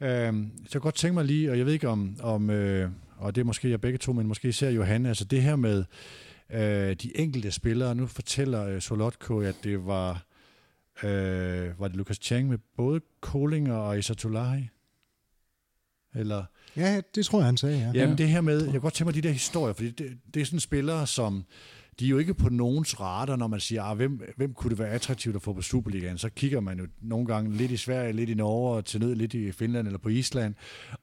Øhm, så jeg godt tænke mig lige, og jeg ved ikke om, om øh, og det er måske jeg begge to, men måske især Johanne, altså det her med øh, de enkelte spillere. Nu fortæller øh, Solotko, at det var, øh, var det Lukas Chang med både Kolinger og Isatolahi? Eller, Ja, det tror jeg, han sagde, ja. Jamen Ja. det her med, jeg kan godt tænke mig de der historier, fordi det, det er sådan spillere, som de er jo ikke på nogens radar, når man siger, ah, hvem, hvem kunne det være attraktivt at få på Superligaen? Så kigger man jo nogle gange lidt i Sverige, lidt i Norge, og til nød lidt i Finland eller på Island,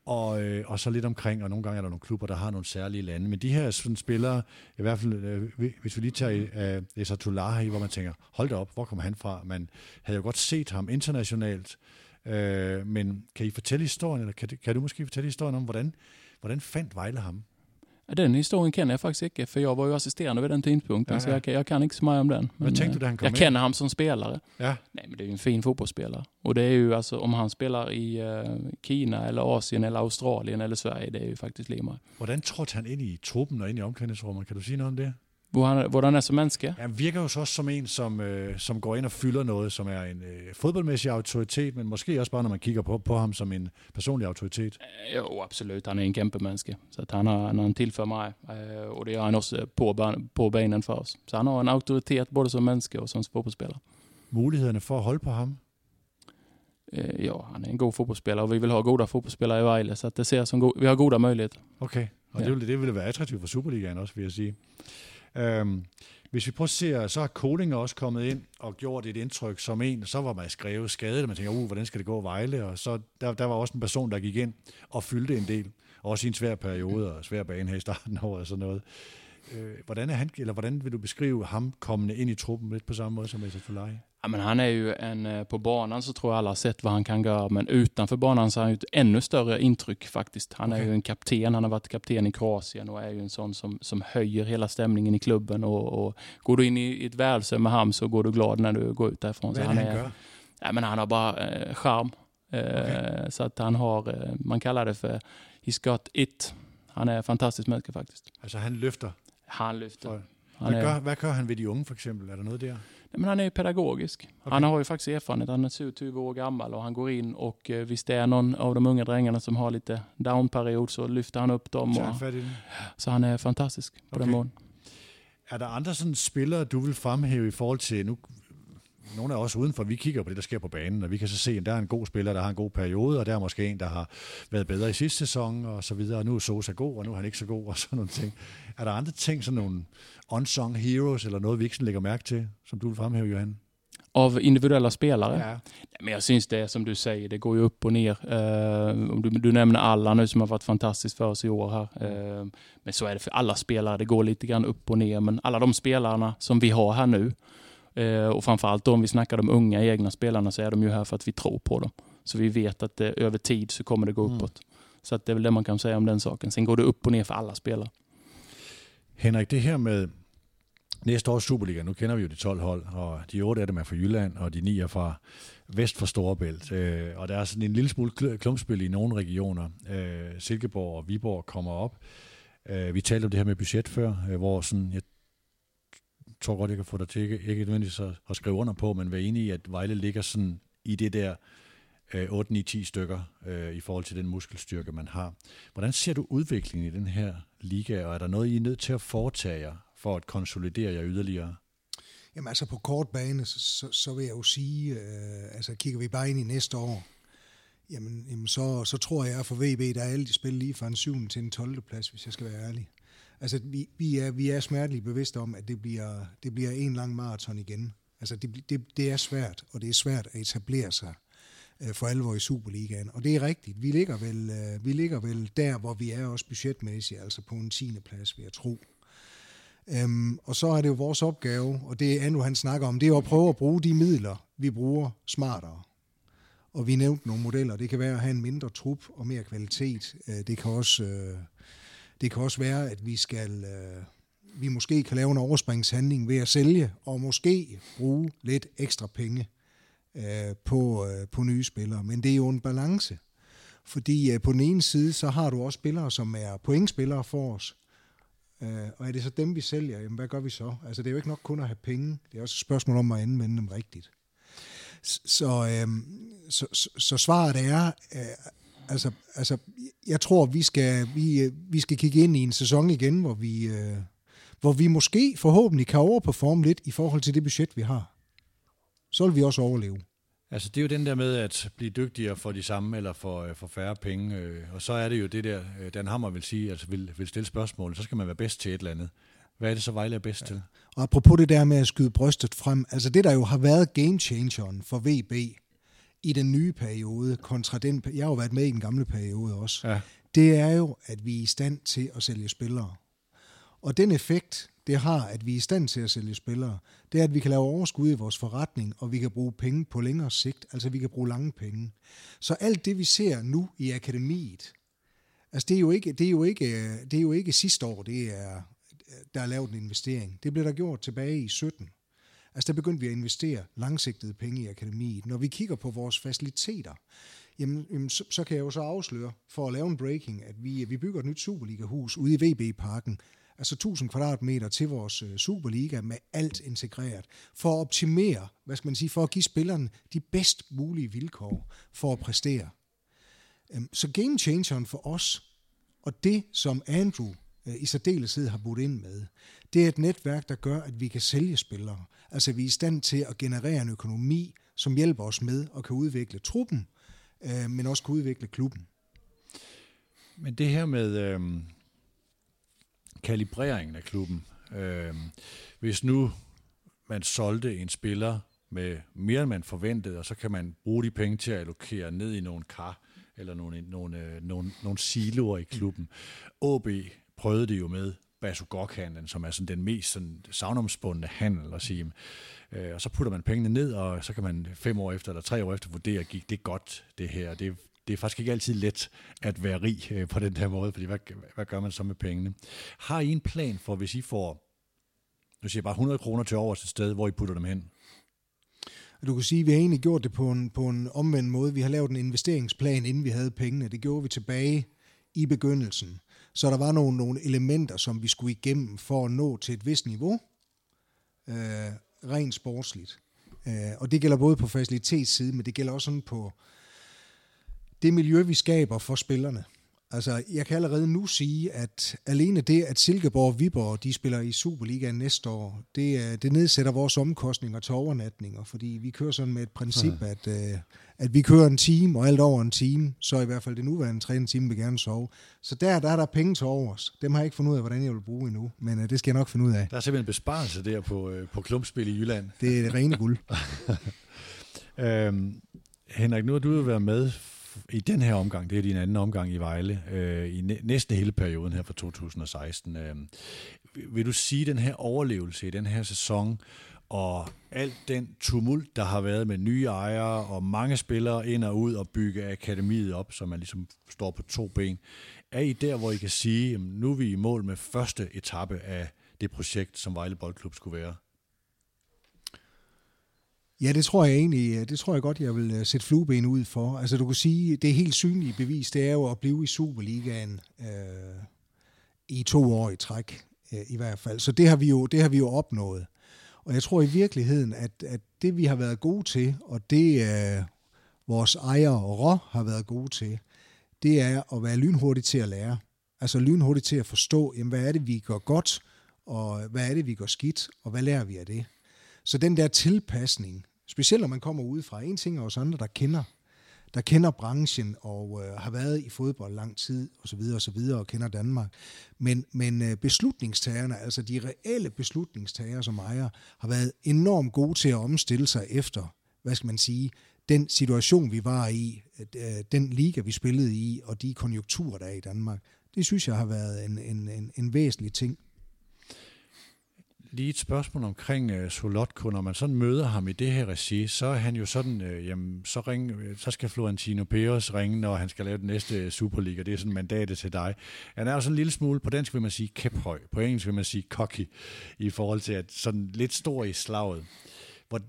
og, øh, og så lidt omkring, og nogle gange er der nogle klubber, der har nogle særlige lande. Men de her sådan spillere, i hvert fald, øh, hvis vi lige tager øh, Esatulahi, hvor man tænker, hold da op, hvor kommer han fra? Man havde jo godt set ham internationalt, øh, men kan I fortælle historien, eller kan, kan du måske fortælle historien om, hvordan, hvordan fandt Vejle ham? Den historien känner jag faktiskt inte, för jag var ju assisterande vid den tidpunkten, Ja, så ja. jag, kan- jag kan inte så mycket om den. Vad tänkte eh, du när han kom Jag in? känner honom som spelare. Ja, Nej, men det är ju en fin fotbollsspelare. Och det är ju alltså, om han spelar i eh, Kina eller Asien eller Australien eller Sverige, det är ju faktiskt lika hvordan trådte han ind i truppen og ind i omklædningsrummet? Kan du sige noget om det? Hvor han, hvor han er som menneske. Han virker jo så også som en, som, øh, som går ind og fylder noget, som er en øh, fodboldmæssig autoritet, men måske også bare, når man kigger på, på ham som en personlig autoritet. Eh, Jo, absolut. Han är en kæmpemenneske. Så att han, har, han tillför mig. Eh, och det gör han också på, ban- på benen för oss. Så han har en auktoritet både som menneske och som fotbollsspelare. Mulighederne for at holde på ham. Eh, ja, han är en god fotbollsspelare och vi vill ha goda fotbollsspelare i Vejle. Så det ser som go- vi har goda möjligheter. Okay, og ja. Ja. det, ville, det ville være attraktivt for Superligaen også, vil jeg sige. Øhm, Hvis vi prøver at se, så har Kolinger også kommet ind og gjort et indtryk som en, så var man skrevet skadet, og man tænker, uh, hvordan skal det gå Vejle? Og så der, der var også en person, der gik ind og fyldte en del, også i en svær periode og svær bane her i starten [LAUGHS] af året og sådan noget. Øh, hvordan, er han, eller hvordan vil du beskrive ham kommende ind i truppen lidt på samme måde som Esa Fulai? Ja, men han är ju en, eh, på banan så tror jag alla har sett vad han kan göra, men utanför banan så har han ju ett ännu större intryck faktiskt. Han okay. är ju en kapten, han har varit kapten i Kroatien och är ju en sån som, som höjer hela stämningen i klubben. Och, och går du in i ett världsö med ham så går du glad när du går ut därifrån. Vad är han, gör? ja, men han har bara eh, charm. Eh, Okay. Så att han har, eh, man kallar det för he's got it. Han är fantastisk människa faktiskt. Altså han løfter. Han lyfter. Han Hvad är, gør, hvad gør han ved de unge for eksempel? Er der noget der? Men han är ju pedagogisk. Okej. Han har ju faktiskt erfarenhet. Han är 20 år gammal och han går in och eh, visst det är någon av de unga drängarna som har lite downperiod så lyfter han upp dem. Och, den. så han är fantastisk på den Okej. måden. Er der andre sådan spillere, du vil fremhæve i forhold til, nu nogle af os udenfor, vi kigger på det, der sker på banen, og vi kan så se, at der er en god spiller, der har en god periode, og der er måske en, der har været bedre i sidste sæson, og så videre, og nu er Sosa god, og nu er han ikke så god, og sådan nogle ting. Er der andre ting, sådan nogle unsung heroes, eller noget, vi ikke sådan lægger mærke til, som du vil fremhæve, Johan? Av individuella spelare? Ja. Men jag syns det som du säger, det går ju upp och ner. Om du, du nämner alla nu som har varit fantastiskt för oss i år här. Eh, men så är det för alla spelare, det går lite grann upp och ner. Men alla de spelarna som vi har här nu, eh, och framförallt om vi snackar de unga egna spelarna, så är de ju här för att vi tror på dem. Så vi vet att eh, över tid så kommer det gå Mm. uppåt. Så att det är väl det man kan säga om den saken. Sen går det upp och ner för alla spelare. Henrik, det her med næste års Superliga, nu kender vi jo de 12 hold, og de 8 af dem er fra Jylland, og de 9 er fra vest for Storebælt. Øh, og der er sådan en lille smule kl- klumpspil i nogle regioner. Øh, Silkeborg og Viborg kommer op. Øh, vi talte om det her med budget før, øh, hvor sådan, jeg tror godt, jeg kan få dig til ikke, ikke nødvendigvis at, at skrive under på, men være enig i, at Vejle ligger sådan i det der øh, 8-9-10 stykker øh, i forhold til den muskelstyrke, man har. Hvordan ser du udviklingen i den her liga, og er der noget, I er nødt til at foretage jer for at konsolidere jer yderligere? Jamen altså på kort bane, så, så, så vil jeg jo sige, øh, altså kigger vi bare ind i næste år, jamen, jamen så, så tror jeg for VB, der er alle de spil lige fra en 7. til en 12. plads, hvis jeg skal være ærlig. Altså vi, vi, er, vi er smerteligt bevidste om, at det bliver, det bliver en lang maraton igen. Altså det, det, det er svært, og det er svært at etablere sig øh, for alvor i Superligaen. Og det er rigtigt. Vi ligger vel, øh, vi ligger vel der, hvor vi er også budgetmæssigt, altså på en 10. plads, vil jeg tro. Øhm, og så er det jo vores opgave, og det Andrew han snakker om, det er jo at prøve at bruge de midler, vi bruger smartere. Og vi nævnte nogle modeller. Det kan være at have en mindre trup og mere kvalitet. Øh, Det kan også, øh, det kan også være, at vi skal, øh, vi måske kan lave en overspringshandling ved at sælge, og måske bruge lidt ekstra penge øh, på, øh, på nye spillere. Men det er jo en balance. Fordi øh, på den ene side, så har du også spillere, som er pointspillere for os, Øh, og er det så dem, vi sælger, jamen hvad gør vi så? Altså det er jo ikke nok kun at have penge, det er også et spørgsmål om at anvende dem rigtigt. Så, øh, så, så, så svaret er, øh, altså, altså jeg tror, vi skal, vi, øh, vi skal kigge ind i en sæson igen, hvor vi, øh, hvor vi måske forhåbentlig kan overperforme lidt i forhold til det budget, vi har. Så vil vi også overleve. Altså det er jo den der med at blive dygtigere for de samme eller for, øh, for færre penge. Og så er det jo det der, Dan Hammer vil sige, altså vil, vil stille spørgsmål, så skal man være bedst til et eller andet. Hvad er det så Vejle er bedst ja. til? Og apropos det der med at skyde brystet frem, altså det der jo har været game changeren for VB i den nye periode, kontra den, jeg har jo været med i den gamle periode også, Ja. det er jo, at vi er i stand til at sælge spillere. Og den effekt, det har, at vi er i stand til at sælge spillere, det er, at vi kan lave overskud i vores forretning, og vi kan bruge penge på længere sigt, altså vi kan bruge lange penge. Så alt det, vi ser nu i akademiet, altså det er jo ikke, det er jo ikke, det er jo ikke sidste år, det er, der er lavet en investering. Det blev der gjort tilbage i 17. Altså der begyndte vi at investere langsigtede penge i akademiet. Når vi kigger på vores faciliteter, jamen, jamen så, så kan jeg jo så afsløre, for at lave en breaking, at vi, vi bygger et nyt Superliga-hus ude i VB-parken, altså 1000 kvadratmeter til vores øh, Superliga med alt integreret, for at optimere, hvad skal man sige, for at give spillerne de bedst mulige vilkår for at præstere. Øhm, så game changeren for os, og det som Andrew Øh, i særdeleshed har budt ind med, det er et netværk, der gør, at vi kan sælge spillere. Altså vi er i stand til at generere en økonomi, som hjælper os med at kan udvikle truppen, øh, men også kan udvikle klubben. Men det her med øh, kalibreringen af klubben, Øh, hvis nu man solgte en spiller med mere end man forventede, og så kan man bruge de penge til at allokere ned i nogle kar, eller nogle, nogle, øh, nogle, nogle siloer i klubben. OB prøvede det jo med Basugok-handlen, som er sådan den mest sådan, savnomspundne handel at sige. Øh, og så putter man pengene ned, og så kan man fem år efter eller tre år efter vurdere, gik det godt det her. Det, det er faktisk ikke altid let at være rig øh, på den der måde, fordi hvad, hvad gør man så med pengene? Har I en plan for, hvis I får, nu siger jeg bare 100 kroner til over til et sted, hvor I putter dem hen? Du kan sige, at vi har egentlig gjort det på en, på en omvendt måde. Vi har lavet en investeringsplan, inden vi havde pengene. Det gjorde vi tilbage i begyndelsen. Så der var nogle, nogle elementer, som vi skulle igennem for at nå til et vist niveau, øh, rent sportsligt. Øh, og det gælder både på facilitetssiden, men det gælder også sådan på det miljø, vi skaber for spillerne. Altså, jeg kan allerede nu sige, at alene det, at Silkeborg og Viborg, de spiller i Superligaen næste år, det, det nedsætter vores omkostninger til overnatninger, fordi vi kører sådan med et princip, ja. at, øh, at vi kører en time, og alt over en time, så i hvert fald det nuværende træne time vil gerne sove. Så der, der er der penge til overs. Dem har jeg ikke fundet ud af, hvordan jeg vil bruge endnu, men uh, det skal jeg nok finde ud af. Der er simpelthen en besparelse der på, uh, på klumpspil i Jylland. Det er det rene guld. [LAUGHS] øhm, Henrik, nu har du jo været med i den her omgang, det er din anden omgang i Vejle, øh, i næsten hele perioden her fra 2016. Øh, vil du sige, den her overlevelse i den her sæson, og alt den tumult, der har været med nye ejere og mange spillere ind og ud og bygge akademiet op, så man ligesom står på to ben, er I der, hvor I kan sige, at nu er vi i mål med første etape af det projekt, som Vejle Boldklub skulle være? Ja, det tror jeg egentlig, øh, det tror jeg godt, jeg vil øh, sætte flueben ud for. Altså du kan sige, det er helt synlige bevis, det er jo at blive i Superligaen øh, i to år i træk, øh, i hvert fald. Så det har vi jo, det har vi jo opnået. Og jeg tror i virkeligheden, at, at det vi har været gode til, og det øh, vores ejer og rå har været gode til, det er at være lynhurtigt til at lære. Altså lynhurtigt til at forstå, jamen, hvad er det, vi gør godt, og hvad er det, vi gør skidt, og hvad lærer vi af det. Så den der tilpasning, specielt når man kommer udefra, en ting er os andre, der kender, der kender branchen og øh, har været i fodbold lang tid osv. Og, så videre, og kender Danmark. Men, men øh, beslutningstagerne, altså de reelle beslutningstagere som ejer, har været enormt gode til at omstille sig efter, hvad skal man sige, den situation, vi var i, øh, øh, den liga, vi spillede i, og de konjunkturer, der er i Danmark. Det synes jeg har været en, en, en, en væsentlig ting lige et spørgsmål omkring øh, Solotko. Når man sådan møder ham i det her regi, så er han jo sådan, øh, jamen, så, ring, så skal Florentino Perez ringe, når han skal lave den næste øh, Superliga. Det er sådan mandatet til dig. Han er jo sådan en lille smule, på dansk vil man sige kæphøj, på engelsk vil man sige cocky, i forhold til at sådan lidt stor i slaget.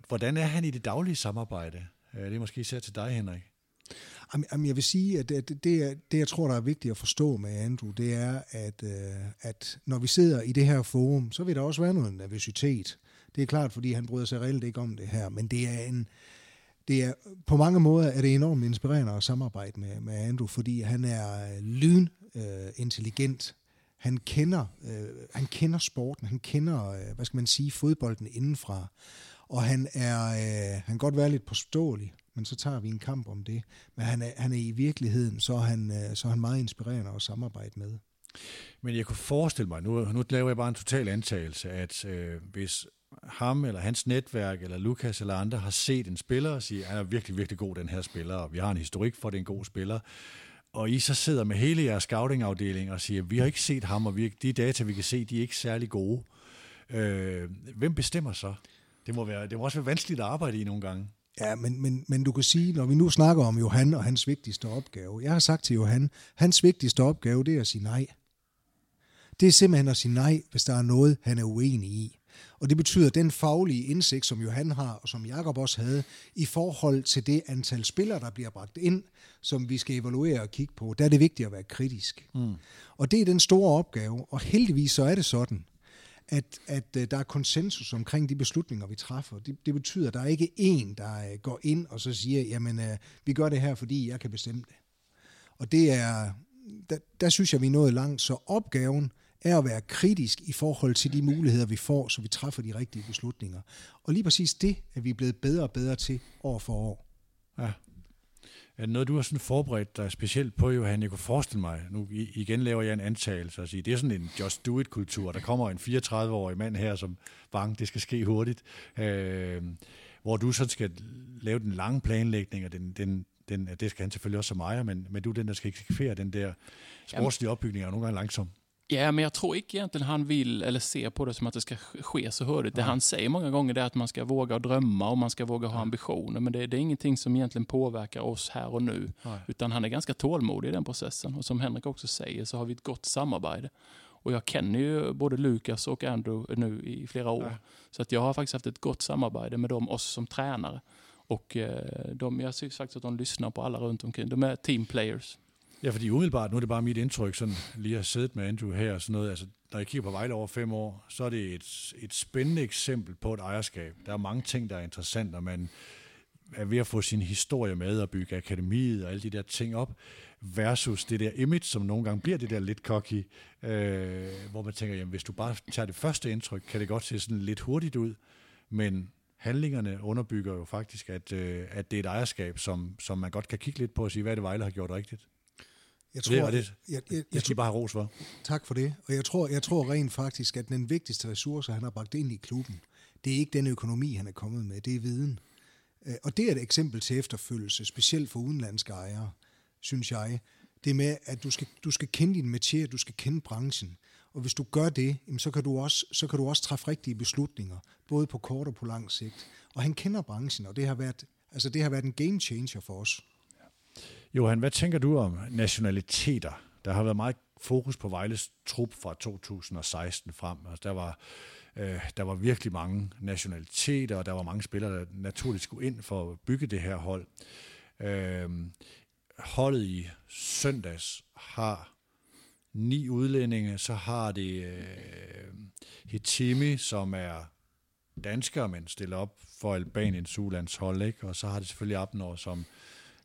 Hvordan er han i det daglige samarbejde? Øh, det er måske især til dig, Henrik. Jamen, jeg vil sige, at det, det, det, jeg tror, der er vigtigt at forstå med Andrew, det er, at, øh, at når vi sidder i det her forum, så vil der også være noget nervøsitet. Det er klart, fordi han bryder sig reelt ikke om det her, men det er en, det er, på mange måder er det enormt inspirerende at samarbejde med, med Andrew, fordi han er øh, lyn øh, intelligent. Han kender, øh, han kender sporten, han kender, øh, hvad skal man sige, fodbolden indenfra. Og han er, øh, han kan godt være lidt påståelig, men så tager vi en kamp om det. Men han er, han er i virkeligheden, så er han, øh, så er han meget inspirerende at samarbejde med. Men jeg kunne forestille mig, nu, nu laver jeg bare en total antagelse, at øh, hvis ham eller hans netværk, eller Lukas eller andre, har set en spiller og siger, han er virkelig, virkelig god, den her spiller, og vi har en historik for, at det er en god spiller, og I så sidder med hele jeres scouting-afdeling og siger, vi har ikke set ham, og vi, de data, vi kan se, de er ikke særlig gode. Øh, hvem bestemmer så? Det må, være, det må også være vanskeligt at arbejde i nogle gange. Ja, men, men, men du kan sige, når vi nu snakker om Johan og hans vigtigste opgave, jeg har sagt til Johan, hans vigtigste opgave, det er at sige nej. Det er simpelthen at sige nej, hvis der er noget, han er uenig i. Og det betyder, at den faglige indsigt, som Johan har, og som Jakob også havde, i forhold til det antal spillere, der bliver bragt ind, som vi skal evaluere og kigge på, der er det vigtigt at være kritisk. Mm. Og det er den store opgave, og heldigvis så er det sådan, at, at øh, der er konsensus omkring de beslutninger, vi træffer. Det, det betyder, at der er ikke én, der øh, går ind og så siger, jamen, øh, vi gør det her, fordi jeg kan bestemme det. Og det er, der, der synes jeg, vi er nået langt. Så opgaven er at være kritisk i forhold til de muligheder, vi får, så vi træffer de rigtige beslutninger. Og lige præcis det er vi blevet bedre og bedre til år for år. Ja. Er det noget, du har sådan forberedt dig specielt på, Johan? Jeg kunne forestille mig, nu igen laver jeg en antagelse og siger, det er sådan en just do it-kultur. Der kommer en 34-årig mand her, som bang, det skal ske hurtigt. Øh, hvor du så skal lave den lange planlægning, og den, den, den, det skal han selvfølgelig også som ejer, men, men du er den, der skal eksekvere den der sportslige opbygning, og nogle gange langsom. Ja, men jag tror inte egentligen han vill eller ser på det som att det ska ske så hurtigt. Det han säger många gånger är att man ska våga drömma och man ska våga ha ambitioner. Men det, det är ingenting som egentligen påverkar oss här och nu. Nej. Utan han är ganska tålmodig i den processen. Och som Henrik också säger så har vi ett gott samarbete. Och jag känner ju både Lukas och Andrew nu i flera år. Nej. Så att jag har faktiskt haft ett gott samarbete med dem, oss som tränare. Och eh, de, jag ser faktiskt att de lyssnar på alla runt omkring. De är team players. Ja, fordi umiddelbart, nu er det bare mit indtryk, sådan lige at siddet med Andrew her, og sådan noget, altså, når jeg kigger på Vejle over fem år, så er det et, et spændende eksempel på et ejerskab. Der er mange ting, der er interessant, og man er ved at få sin historie med og bygge akademiet og alle de der ting op, versus det der image, som nogle gange bliver det der lidt cocky, øh, hvor man tænker, jamen hvis du bare tager det første indtryk, kan det godt se sådan lidt hurtigt ud, men handlingerne underbygger jo faktisk, at, øh, at det er et ejerskab, som, som man godt kan kigge lidt på og sige, hvad er det Vejle har gjort rigtigt. Jeg tror, det, det, jeg, jeg, jeg, skal bare have ros for. Tak for det. Og jeg tror, jeg tror rent faktisk, at den vigtigste ressource, han har bragt ind i klubben, det er ikke den økonomi, han er kommet med, det er viden. Øh, og det er et eksempel til efterfølgelse, specielt for udenlandske ejere, synes jeg. Det med, at du skal, du skal kende din metier, du skal kende branchen. Og hvis du gør det, så kan du også, så kan du også træffe rigtige beslutninger, både på kort og på lang sigt. Og han kender branchen, og det har været, altså det har været en game changer for os. Johan, hvad tænker du om nationaliteter? Der har været meget fokus på Vejles trup fra 2016 frem. Altså, der, var, øh, der var virkelig mange nationaliteter, og der var mange spillere, der naturligt skulle ind for at bygge det her hold. Øh, holdet i søndags har ni udlændinge, så har det øh, Hitimi, som er dansker, men stiller op for Albaniens ulandshold, ikke? og så har det selvfølgelig Abner, som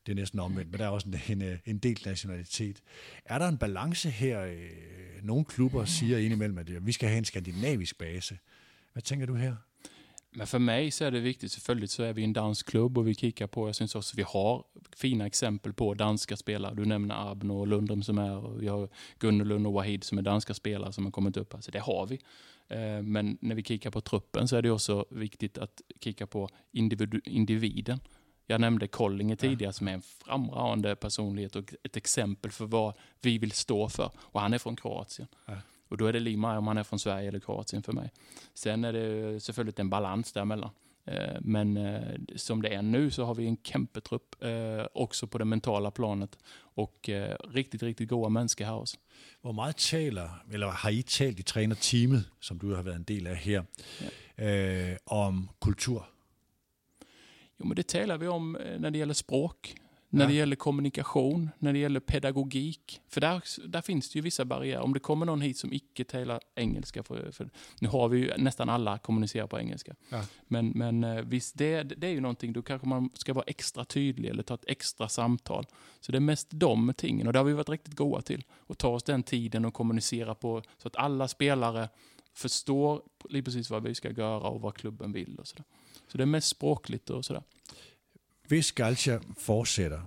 det er næsten omvendt, men der er også en, en, en del nationalitet. Er der en balance her? Øh, nogle klubber siger indimellem, at øh, vi skal have en skandinavisk base. Hvad tænker du her? Men för mig så är det viktigt, selvfølgelig så är vi en dansk klubb och vi kikar på, jag syns också vi har fina exempel på danska spelare. Du nämner Abno och Lundrum som är, och vi har Gunnelund och Wahid som är danska spelare som har kommit upp. Alltså det har vi. Eh, men när vi kikar på truppen så är det också viktigt att kika på individu individen. Jag nämnde Kollinge tidigare som är en framragande personlighet och ett exempel för vad vi vill stå för. Och han är från Kroatien. Och då är det lika om han är från Sverige eller Kroatien för mig. Sen är det selvfølgelig en balans däremellan. Eh, men eh, som det är nu så har vi en kæmpetrupp eh, också på det mentala planet och riktigt, riktigt goda människor här också. Hvor meget taler, eller har I talt i trænerteamet, som du har været en del af her, ja. øh, om kultur? Jo, men det talar vi om eh, när det gäller språk, när ja. det gäller kommunikation, när det gäller pedagogik. För där, där finns det ju vissa barriärer. Om det kommer någon hit som icke talar engelska, för, för nu har vi ju nästan alla kommunicerar på engelska. Ja. Men, men eh, visst, det, det är ju någonting, då kanske man ska vara extra tydlig eller ta ett extra samtal. Så det är mest de tingen och det har vi varit riktigt goda till. Och ta oss den tiden och kommunicera på så att alla spelare förstår precis vad vi ska göra och vad klubben vill och sådär. Så det er mest språkligt og sådan. Hvis Galcia fortsætter,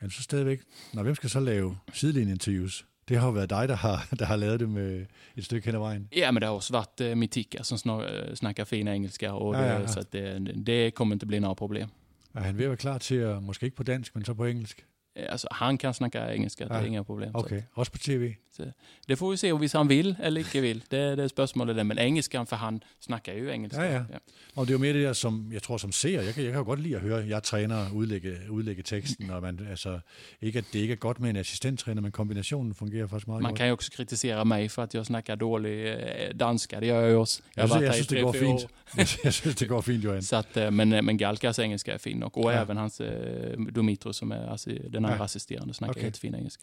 er det så stadigvæk, når hvem skal så lave sidelinjeinterviews? Det har jo været dig, der har, der har lavet det med et stykke hen ad vejen. Ja, men det har også varit uh, Mitika som snar, uh, snackar fina engelska, och det, ja, ja, ja. så det, det kommer inte bli några problem. Er han ved at være klar til at, måske ikke på dansk, men så på engelsk? Alltså, han kan snacka engelska, ja. det är inga problem. Okay. också på tv? Så, det får vi se om han vill eller inte vill. Det, det är spørgsmålet där. Men engelskan, för han snackar ju engelska. Ja, ja. ja. Og det er jo mere det der, som jeg tror som ser. Jeg kan, jeg kan jo godt lide at høre, jeg træner udlægge, udlægge teksten, og man, altså, ikke at det ikke er godt med en assistenttræner, men kombinationen fungerer faktisk meget Man godt. kan ju också kritisera mig för att jag snackar dålig eh, danska, det gör jag ju också. Jag, jag, synes, jeg synes, det går fint. Jeg, [LAUGHS] jeg synes, det går fint, Johan. Så att, eh, men, men Galkas engelska är fin, och, och ja. även hans eh, Dumitru som är alltså, den andra ja. assisterande snackar okay. helt fin engelska.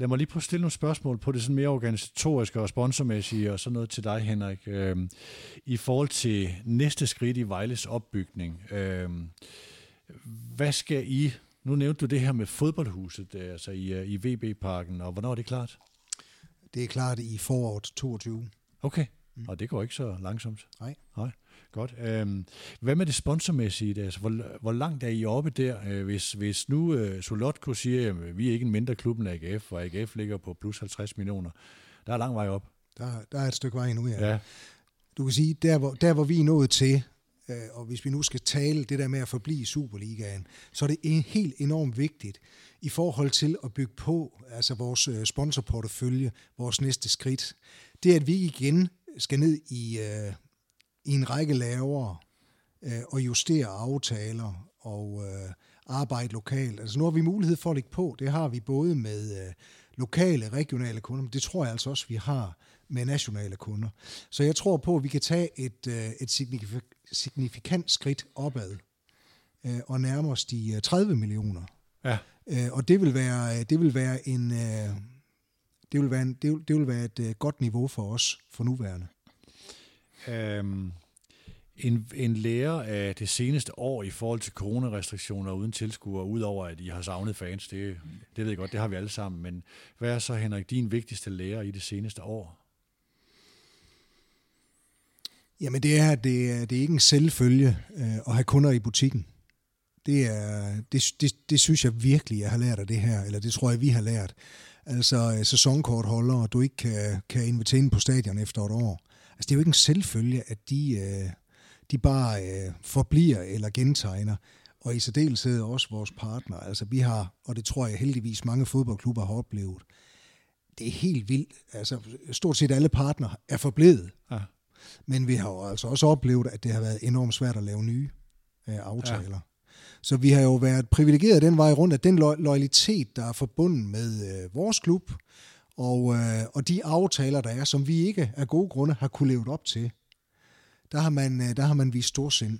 Lad mig lige prøve at stille nogle spørgsmål på det sådan mere organisatoriske og sponsormæssige, og sådan noget til dig, Henrik. Øhm, I forhold til næste skridt i Vejles opbygning, øhm, hvad skal I... Nu nævnte du det her med fodboldhuset, øh, altså i, øh, i VB-parken, og hvornår er det klart? Det er klart i foråret 22. Okay, mm. og det går ikke så langsomt? Nej. Nej. Godt. Øhm, hvad med det sponsormæssige? Altså, hvor, hvor langt er I oppe der? Øh, hvis, hvis nu øh, Solotko siger, at vi er ikke en mindre klub end AGF, og AGF ligger på plus 50 millioner, der er lang vej op. Der, der er et stykke vej nu, ja. Ja, Du kan sige, der hvor, der hvor vi er nået til, øh, og hvis vi nu skal tale det der med at forblive i Superligaen, så er det en, helt enormt vigtigt i forhold til at bygge på altså vores øh, sponsorportefølje, vores næste skridt. Det er, at vi igen skal ned i, øh, i en række lavere øh, og justere aftaler og øh, arbejde lokalt. Altså nu har vi mulighed for at lægge på. Det har vi både med øh, lokale, regionale kunder, men det tror jeg altså også, vi har med nationale kunder. Så jeg tror på, at vi kan tage et, øh, et signifik- signifikant skridt opad øh, og nærme os de øh, 30 millioner. ja. Øh, og det vil være, det vil være en... Øh, det vil være, en, det vil, det vil være et øh, godt niveau for os for nuværende. Øhm, en, en lærer af det seneste år i forhold til coronarestriktioner uden tilskuere, udover at I har savnet fans, det, det ved jeg godt, det har vi alle sammen, men hvad er så, Henrik, din vigtigste lærer i det seneste år? Jamen det er, det er, det er ikke en selvfølge øh, at have kunder i butikken. Det, er, det, det, det synes jeg virkelig, jeg har lært af det her, eller det tror jeg, vi har lært. Altså øh, sæsonkortholdere, du ikke kan, kan invitere ind på stadion efter et år. Altså det er jo ikke en selvfølge, at de, øh, de bare øh, forbliver eller gentegner. Og i særdeleshed også vores partner. Altså vi har, og det tror jeg heldigvis mange fodboldklubber har oplevet, det er helt vildt. Altså stort set alle partner er forblevet. Ja. Men vi har jo altså også oplevet, at det har været enormt svært at lave nye øh, aftaler. Ja. Så vi har jo været privilegeret den vej rundt, at den lo- loyalitet, der er forbundet med øh, vores klub, og, øh, og de aftaler, der er, som vi ikke af gode grunde har kunne leve op til, der har man, øh, der har man vist storsind.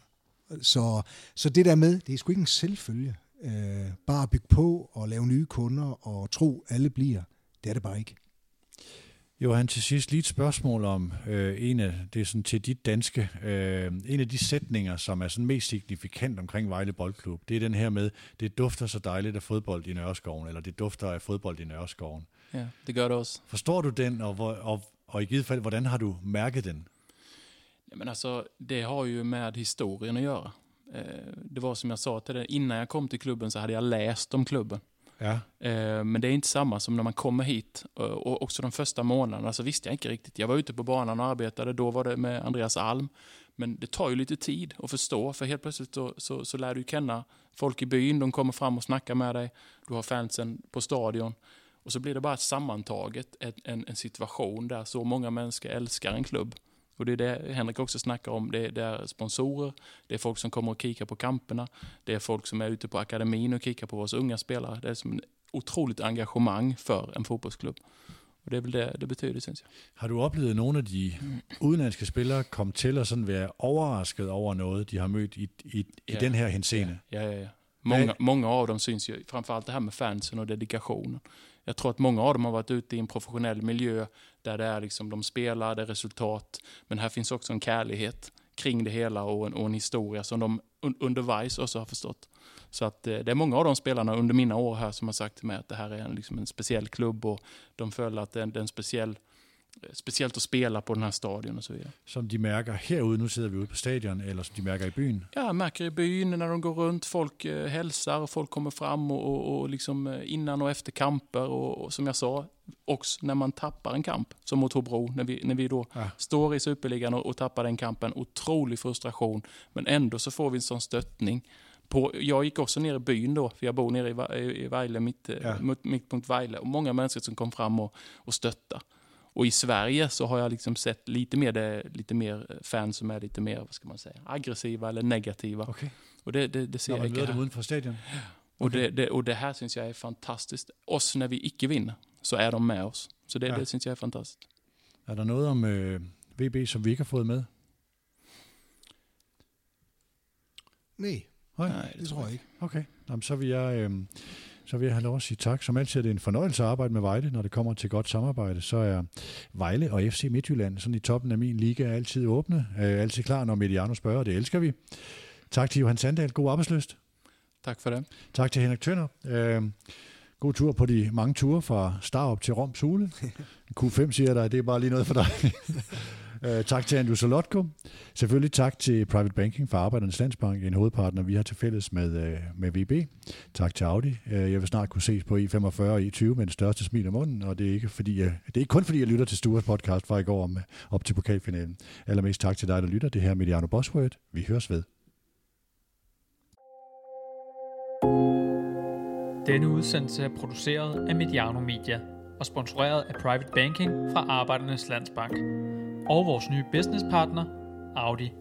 Så, så det der med, det er sgu ikke en selvfølge. Øh, bare at bygge på og lave nye kunder og tro, alle bliver. Det er det bare ikke. Johan, til sidst lige et spørgsmål om øh, en af, det er sådan til dit danske, øh, en af de sætninger, som er sådan mest signifikant omkring Vejle Boldklub, det er den her med, det dufter så dejligt af fodbold i Nørreskoven, eller det dufter af fodbold i Nørreskoven. Ja, det gør det også. Forstår du den, og, hvor, og, og i givet fald, hvordan har du mærket den? Men alltså, det har ju med historien att göra. Eh, Det var som jag sa till dig, innan jag kom till klubben så hade jag läst om klubben. Ja, Eh, Men det är inte samma som när man kommer hit. Eh, Och också de första månaderna så visste jag inte riktigt. Jag var ute på banan och arbetade, då var det med Andreas Alm. Men det tar ju lite tid att förstå, för helt plötsligt så, så, så lär du känna folk i byn, de kommer fram och snackar med dig. Du har fansen på stadion. Och så blir det bara ett sammantaget, en, en, en situation där så många människor älskar en klubb. Och det är det Henrik också snackar om. Det är, det är sponsorer, det är folk som kommer och kikar på kamperna, det är folk som är ute på akademin och kikar på våra unga spelare. Det är som en otroligt engagemang för en fotbollsklubb. Och det är väl det det betyder, syns jag. har du oplevet nogle af de udenlandske spillere komme til at sådan være overrasket over noget, de har mødt i, i, i Ja. den her henseende? Ja, ja, ja. Många, många av dem syns ju, framförallt det här med fansen och dedikationen. Jag tror att många av dem har varit ute i en professionell miljö där det är liksom, de spelar, det är resultat. Men här finns också en kärlighet kring det hela och en, och en historia som de un, under Vice också har förstått. Så att eh, det är många av de spelarna under mina år här som har sagt till mig att det här är en, liksom en speciell klubb och de följer att det är en, det är en speciell, eh, speciellt att spela på den här stadion och så vidare. Som de mærker herude, nu sidder vi ude på stadion, eller som de märker i byn? Ja, märker i byn när de går runt, folk eh, hälsar och folk kommer fram och, och, och liksom eh, innan och efter kamper och, och som jag sa, också när man tappar en kamp, som mot Hobro, när vi, när vi då Ja. står i Superligan och, och tappar den kampen, otrolig frustration, men ändå så får vi en sån stöttning. På, jag gick också ner i byn då, för jag bor nere i, i i Vejle, mitt, eh, Ja. mittpunkt Vejle, och många människor som kom fram och, och stöttade. Och i Sverige så har jag liksom sett lite mer, det, lite mer eh, fans som är lite mer, vad ska man säga, aggressiva eller negativa. Okay. Och det, det, det ser jag inte här. uden for stadion? Och, det, det, och det här syns jag är fantastiskt. Oss när vi icke vinner, så är de med oss. Så det, Ja. det syns jag är fantastiskt. Er der noget om øh, VB, som vi ikke har fået med? Nej, Nej, Nej, det tror jeg ikke. Okay, Jamen, så vil jeg... Øh, så vil jeg have lov at sige tak. Som altid er det en fornøjelse at arbejde med Vejle, når det kommer til godt samarbejde. Så er Vejle og FC Midtjylland sådan i toppen af min liga er altid åbne. Øh, altid klar, når Mediano spørger, det elsker vi. Tak til Johan Sandal. God arbejdsløst. Tack för det. Tak til Henrik Tønder. Øh, god tur på de mange ture fra Starup til Rom Sule. Q5 siger dig, det er bare lige noget for dig. Øh, tak til Andrew Solotko. Selvfølgelig tak til Private Banking for Arbejdernes Landsbank, en hovedpartner, vi har til fælles med, øh, med VB. Tak til Audi. Øh, jeg vil snart kunne ses på E45 og E20 med den største smil om munden, og det er ikke, fordi, jeg, det er ikke kun fordi, jeg lytter til Stures podcast fra i går om, op til pokalfinalen. Allermest tak til dig, der lytter. Det her er Mediano Bosworth. Vi høres ved. Denne udsendelse er produceret af Mediano Media og sponsoreret af Private Banking fra Arbejdernes Landsbank og vores nye businesspartner, Audi.